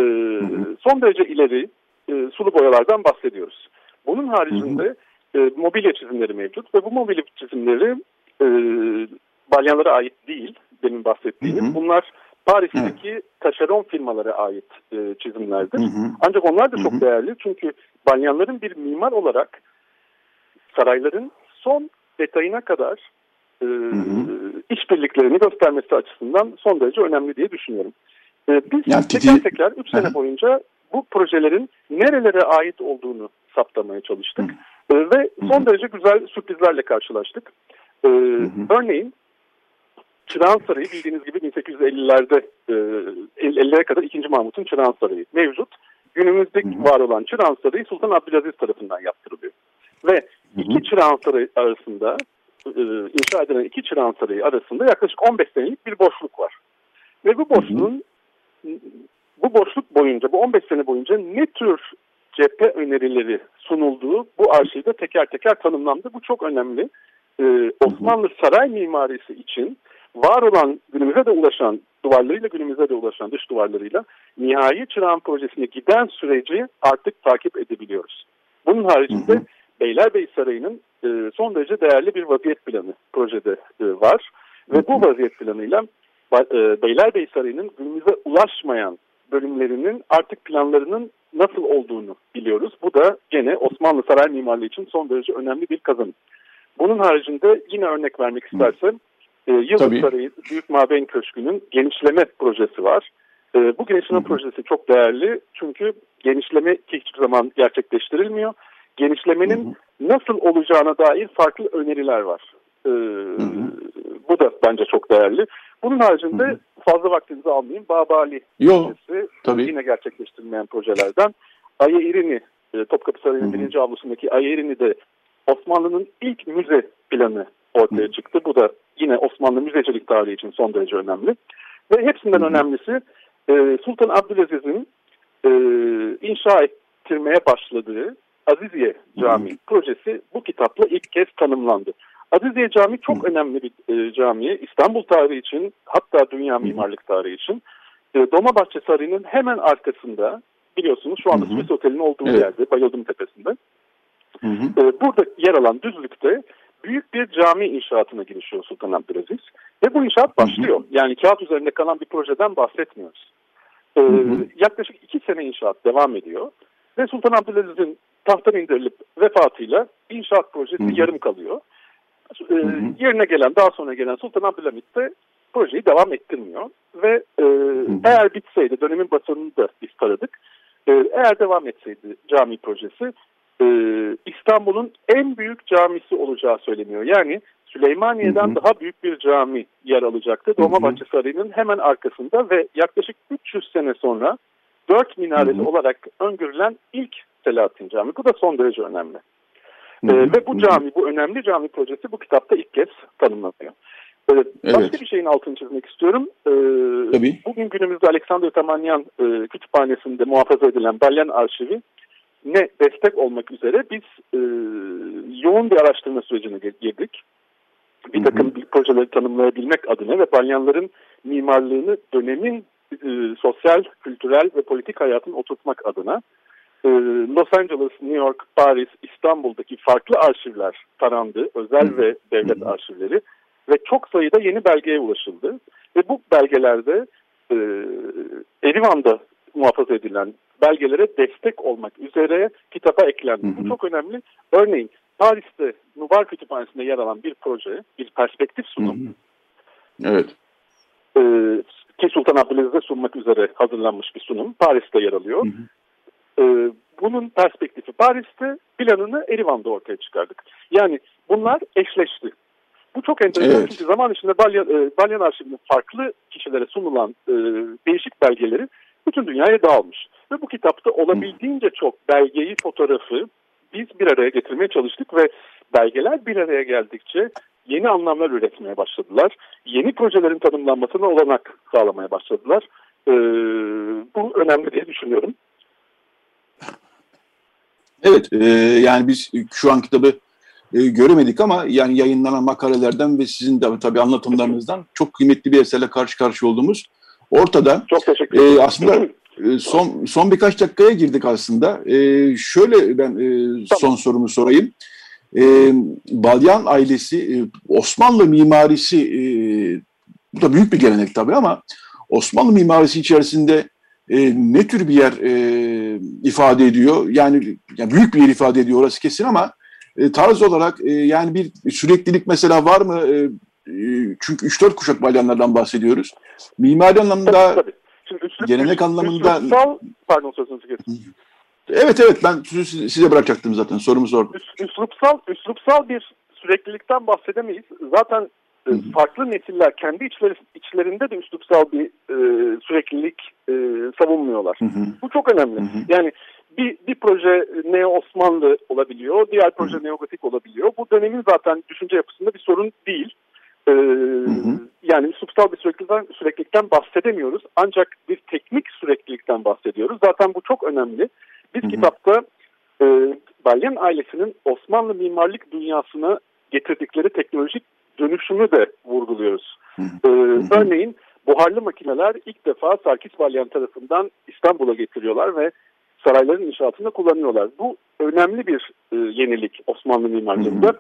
son derece ileri e, sulu boyalardan bahsediyoruz. Bunun haricinde e, mobilya çizimleri mevcut ve bu mobilya çizimleri e, balyanlara ait değil demin hı. Bunlar Paris'teki hı. taşeron firmalara ait e, çizimlerdir. Hı hı. Ancak onlar da çok hı hı. değerli çünkü balyanların bir mimar olarak sarayların son detayına kadar e, işbirliklerini göstermesi açısından son derece önemli diye düşünüyorum. E, biz yani, tekrar tekrar 3 sene boyunca bu projelerin nerelere ait olduğunu saptamaya çalıştık. E, ve son derece güzel sürprizlerle karşılaştık. E, örneğin Çırağan Sarayı bildiğiniz gibi 1850'lerde e, 50'lere kadar 2. Mahmut'un Çırağan Sarayı mevcut. Günümüzde var olan Çırağan Sarayı Sultan Abdülaziz tarafından yaptırılıyor. Ve iki Çırağan Sarayı arasında e, inşa edilen iki Çırağan Sarayı arasında yaklaşık 15 senelik bir boşluk var. Ve bu boşluğun bu boşluk boyunca, bu 15 sene boyunca ne tür cephe önerileri sunulduğu bu arşivde teker teker tanımlandı. Bu çok önemli. Ee, Osmanlı saray mimarisi için var olan günümüze de ulaşan duvarlarıyla günümüze de ulaşan dış duvarlarıyla nihai çırağan projesine giden süreci artık takip edebiliyoruz. Bunun haricinde hı hı. Beylerbeyi Sarayı'nın e, son derece değerli bir vaziyet planı projede e, var. Ve bu vaziyet planıyla e, Beylerbeyi Sarayı'nın günümüze ulaşmayan bölümlerinin artık planlarının nasıl olduğunu biliyoruz. Bu da gene Osmanlı saray mimarlığı için son derece önemli bir kazanım. Bunun haricinde yine örnek vermek istersem e, Yıldız Sarayı Büyük Mabeyn Köşkü'nün genişleme projesi var. E, bu genişleme Hı. projesi çok değerli çünkü genişleme hiçbir zaman gerçekleştirilmiyor. Genişlemenin Hı. nasıl olacağına dair farklı öneriler var. E, bu da bence çok değerli. Bunun haricinde Hı. fazla vaktinizi almayayım. Babali projesi tabii. yine gerçekleştirilmeyen projelerden. Aya İrini, e, Topkapı Sarayı'nın birinci avlusundaki Aya İrini de Osmanlı'nın ilk müze planı ortaya çıktı. Bu da yine Osmanlı müzecilik tarihi için son derece önemli. Ve hepsinden önemlisi e, Sultan Abdülaziz'in e, inşa ettirmeye başladığı Aziziye Camii projesi bu kitapla ilk kez tanımlandı. Aziziye Camii çok önemli bir e, cami. İstanbul tarihi için hatta dünya mimarlık tarihi için. E, Dolmabahçe Sarayı'nın hemen arkasında biliyorsunuz şu anda Swiss Otel'in olduğu evet. yerde Bayıldım Tepesi'nde. Hı hı. E, burada yer alan düzlükte bir cami inşaatına girişiyor Sultan Abdülaziz. Ve bu inşaat başlıyor. Hı hı. Yani kağıt üzerinde kalan bir projeden bahsetmiyoruz. Ee, hı hı. Yaklaşık iki sene inşaat devam ediyor. Ve Sultan Abdülaziz'in tahttan indirilip vefatıyla inşaat projesi hı hı. yarım kalıyor. Ee, hı hı. Yerine gelen, daha sonra gelen Sultan Abdülhamit de projeyi devam ettirmiyor. Ve e, hı hı. eğer bitseydi, dönemin basınını da biz taradık. E, eğer devam etseydi cami projesi e, İstanbul'un en büyük camisi olacağı söyleniyor. Yani Süleymaniye'den hı hı. daha büyük bir cami yer alacaktı. Dolmabahçe Sarayı'nın hemen arkasında ve yaklaşık 300 sene sonra dört minareli hı hı. olarak öngörülen ilk Selahattin Camii. Bu da son derece önemli. Hı hı. Ee, ve bu cami, bu önemli cami projesi bu kitapta ilk kez tanımlanıyor. Ee, evet. Başka bir şeyin altını çizmek istiyorum. Ee, Tabii. Bugün günümüzde Alexander Tamanyan e, kütüphanesinde muhafaza edilen Balyan Arşivi ne destek olmak üzere biz e, yoğun bir araştırma sürecine girdik. Bir takım hı hı. projeleri tanımlayabilmek adına ve balyanların mimarlığını dönemin e, sosyal, kültürel ve politik hayatını oturtmak adına e, Los Angeles, New York, Paris, İstanbul'daki farklı arşivler tarandı, özel hı. ve devlet arşivleri ve çok sayıda yeni belgeye ulaşıldı. Ve bu belgelerde e, Erivan'da muhafaza edilen belgelere destek olmak üzere kitaba eklendi. Hı hı. Bu çok önemli. Örneğin Paris'te Nubar Kütüphanesi'nde yer alan bir proje, bir perspektif sunum. Hı hı. Evet. Ee, ki Sultan Abdülaziz'e sunmak üzere hazırlanmış bir sunum. Paris'te yer alıyor. Hı hı. Ee, bunun perspektifi Paris'te, planını Erivan'da ortaya çıkardık. Yani bunlar eşleşti. Bu çok enteresan evet. çünkü zaman içinde Balyan, e, Balyan Arşivi'nin farklı kişilere sunulan e, değişik belgeleri bütün dünyaya dağılmış. Ve bu kitapta olabildiğince çok belgeyi, fotoğrafı biz bir araya getirmeye çalıştık ve belgeler bir araya geldikçe yeni anlamlar üretmeye başladılar. Yeni projelerin tanımlanmasına olanak sağlamaya başladılar. Ee, bu önemli diye düşünüyorum. Evet, e, yani biz şu an kitabı e, göremedik ama yani yayınlanan makalelerden ve sizin de tabii anlatımlarınızdan çok kıymetli bir eserle karşı karşıya olduğumuz ortada. Çok teşekkür ederim. E, aslında son son birkaç dakikaya girdik aslında. E, şöyle ben e, son sorumu sorayım. E, Balyan ailesi, e, Osmanlı mimarisi, e, bu da büyük bir gelenek tabii ama Osmanlı mimarisi içerisinde e, ne tür bir yer e, ifade ediyor? Yani, yani büyük bir yer ifade ediyor orası kesin ama e, tarz olarak e, yani bir süreklilik mesela var mı? E, çünkü 3-4 kuşak balyanlardan bahsediyoruz. Mimari anlamda Tabii, tabii. Şimdi üslup- gelenek anlamında- üslupsal, pardon sözünüzü kesin. evet evet ben sözü size bırakacaktım zaten sorumu sordum. Üs- üslupsal, üslupsal bir süreklilikten bahsedemeyiz. Zaten e, Hı hı. farklı nesiller kendi içleri, içlerinde de üslupsal bir e, süreklilik e, savunmuyorlar. Hı hı. Bu çok önemli. Hı hı. Yani bir, bir proje Neo Osmanlı olabiliyor, diğer proje Neogotik olabiliyor. Bu dönemin zaten düşünce yapısında bir sorun değil. Ee, hı. Yani üslupsal bir süreklilikten, süreklilikten bahsedemiyoruz. Ancak bir teknik süreklilikten bahsediyoruz. Zaten bu çok önemli. Biz Hı hı. kitapta e, Balyan ailesinin Osmanlı mimarlık dünyasına getirdikleri teknolojik dönüşümü de vurguluyoruz. Hı Ee, örneğin buharlı makineler ilk defa Sarkis Balyan tarafından İstanbul'a getiriyorlar ve sarayların inşaatında kullanıyorlar. Bu önemli bir e, yenilik Osmanlı mimarlığında.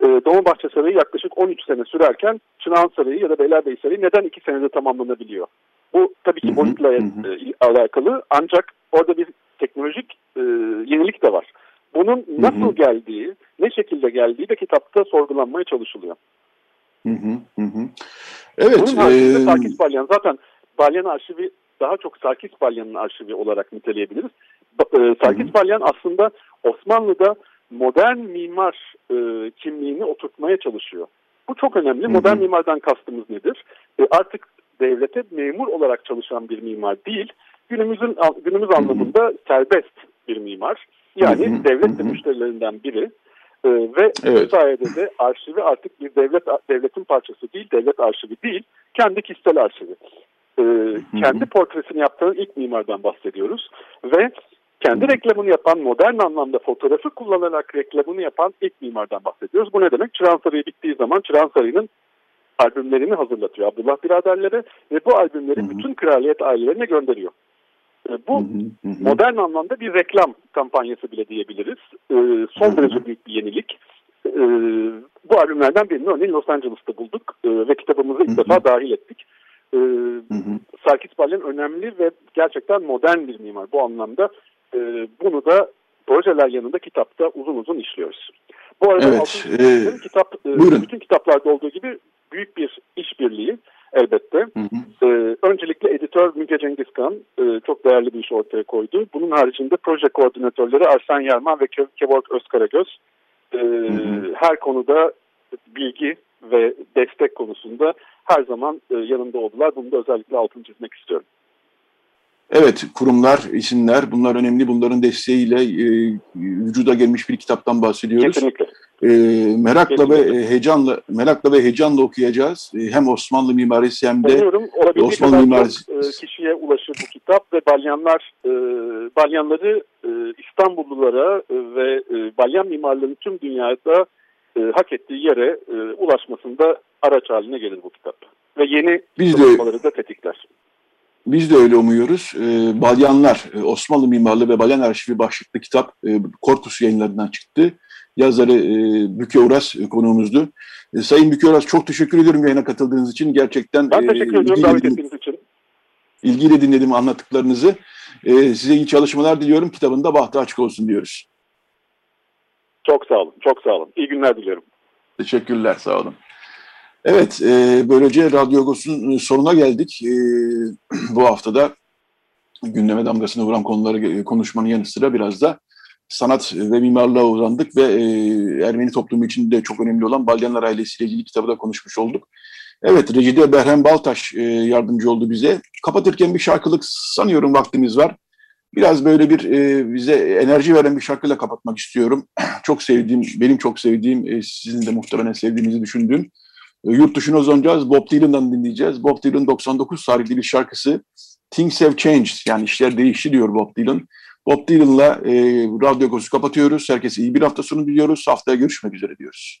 E, Dolmabahçe Sarayı yaklaşık 13 sene sürerken Çınarhan Sarayı ya da Beylerbeyi Sarayı neden 2 senede tamamlanabiliyor? Bu tabii Hı ki hı, boyutla hı e, alakalı ancak orada bir teknolojik e, yenilik de var. Bunun nasıl hı. geldiği, ne şekilde geldiği de kitapta sorgulanmaya çalışılıyor. Hı hı, hı hı. Evet. Bunun haricinde e, Sarkis Balyan zaten Balyan arşivi daha çok Sarkis Balyan'ın arşivi olarak niteleyebiliriz. E, Sarkis Hı hı. Balyan aslında Osmanlı'da modern mimar e, kimliğini oturtmaya çalışıyor. Bu çok önemli. Hı hı. Modern mimardan kastımız nedir? E, artık devlete memur olarak çalışan bir mimar değil, günümüzün günümüz anlamında serbest bir mimar. Yani Hı hı. devlet de Hı hı. müşterilerinden biri. E, ve Evet. bu sayede de arşivi artık bir devlet devletin parçası değil, devlet arşivi değil, kendi kişisel arşivi. E, kendi portresini yaptığı ilk mimardan bahsediyoruz ve kendi reklamını yapan modern anlamda fotoğrafı kullanarak reklamını yapan ilk mimardan bahsediyoruz. Bu ne demek? Çırağan Sarayı bittiği zaman Çırağan Sarayı'nın albümlerini hazırlatıyor Abdullah biraderlere ve bu albümleri Hı hı. bütün kraliyet ailelerine gönderiyor. E, bu hı hı, hı modern anlamda bir reklam kampanyası bile diyebiliriz. Ee, son derece büyük bir yenilik. Ee, bu albümlerden birini örneğin Los Angeles'ta bulduk ee, ve kitabımıza ilk defa dahil ettik. Ee. Sarkis Balyan önemli ve gerçekten modern bir mimar bu anlamda. Ee, bunu da projeler yanında kitapta uzun uzun işliyoruz. Bu arada Evet, altını e, kitap e, buyurun. bütün kitaplarda olduğu gibi büyük bir işbirliği elbette. Hı hı. Ee, öncelikle editör Müge Cengizkan e, çok değerli bir iş ortaya koydu. Bunun haricinde proje koordinatörleri Arsen Yerman ve Kev- Kevork Özkaragöz e, hı. her konuda bilgi ve destek konusunda her zaman e, yanında oldular. Bunu da özellikle altını çizmek istiyorum. Evet, kurumlar, isimler bunlar önemli. Bunların desteğiyle e, vücuda gelmiş bir kitaptan bahsediyoruz. Kesinlikle. E, merakla ve Kesinlikle. e, heyecanla merakla ve heyecanla okuyacağız. E, hem Osmanlı mimarisi hem de Osmanlı mimarisi- e, kişiye ulaşır bu kitap ve balyanlar e, balyanları e, İstanbullulara e, ve e, balyan mimarlığının tüm dünyada e, hak ettiği yere e, ulaşmasında araç haline gelir bu kitap. Ve yeni Biz de- da tetikler. Biz de öyle umuyoruz. E, Balyanlar, e, Osmanlı Mimarlığı ve Balyan Arşivi başlıklı kitap e, Korkus yayınlarından çıktı. Yazarı e, Büke Uras e, konuğumuzdu. E, Sayın Büke Uras çok teşekkür ediyorum yayına katıldığınız için. Gerçekten Ben e, teşekkür ediyorum ilgiyle davet ettiğiniz için. ilgiyle dinledim anlattıklarınızı. E, size iyi çalışmalar diliyorum. Kitabın da bahtı açık olsun diyoruz. Çok sağ olun, çok sağ olun. İyi günler diliyorum. Teşekkürler, sağ olun. Evet, e, böylece Radyo Agos'un sonuna geldik. E, bu haftada gündeme damgasını vuran konuları e, konuşmanın yanı sıra biraz da sanat ve mimarlığa uzandık ve e, Ermeni toplumu için de çok önemli olan Balyanlar ailesiyle ilgili kitabı da konuşmuş olduk. Evet, Recide Berhem Baltaş e, yardımcı oldu bize. Kapatırken bir şarkılık sanıyorum vaktimiz var. Biraz böyle bir e, bize enerji veren bir şarkıyla kapatmak istiyorum. çok sevdiğim, benim çok sevdiğim, e, sizin de muhtemelen sevdiğinizi düşündüğüm e, Yurt dışına uzanacağız. Bob Dylan'dan dinleyeceğiz. Bob Dylan 99 tarihli bir şarkısı Things Have Changed yani işler değişti diyor Bob Dylan. Bob Dylan'la e, Radyo Agos'u kapatıyoruz. Herkese iyi bir hafta sonu diliyoruz. Haftaya görüşmek üzere diyoruz.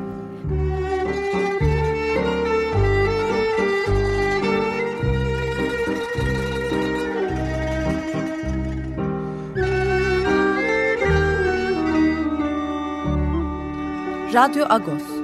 Radyo Agos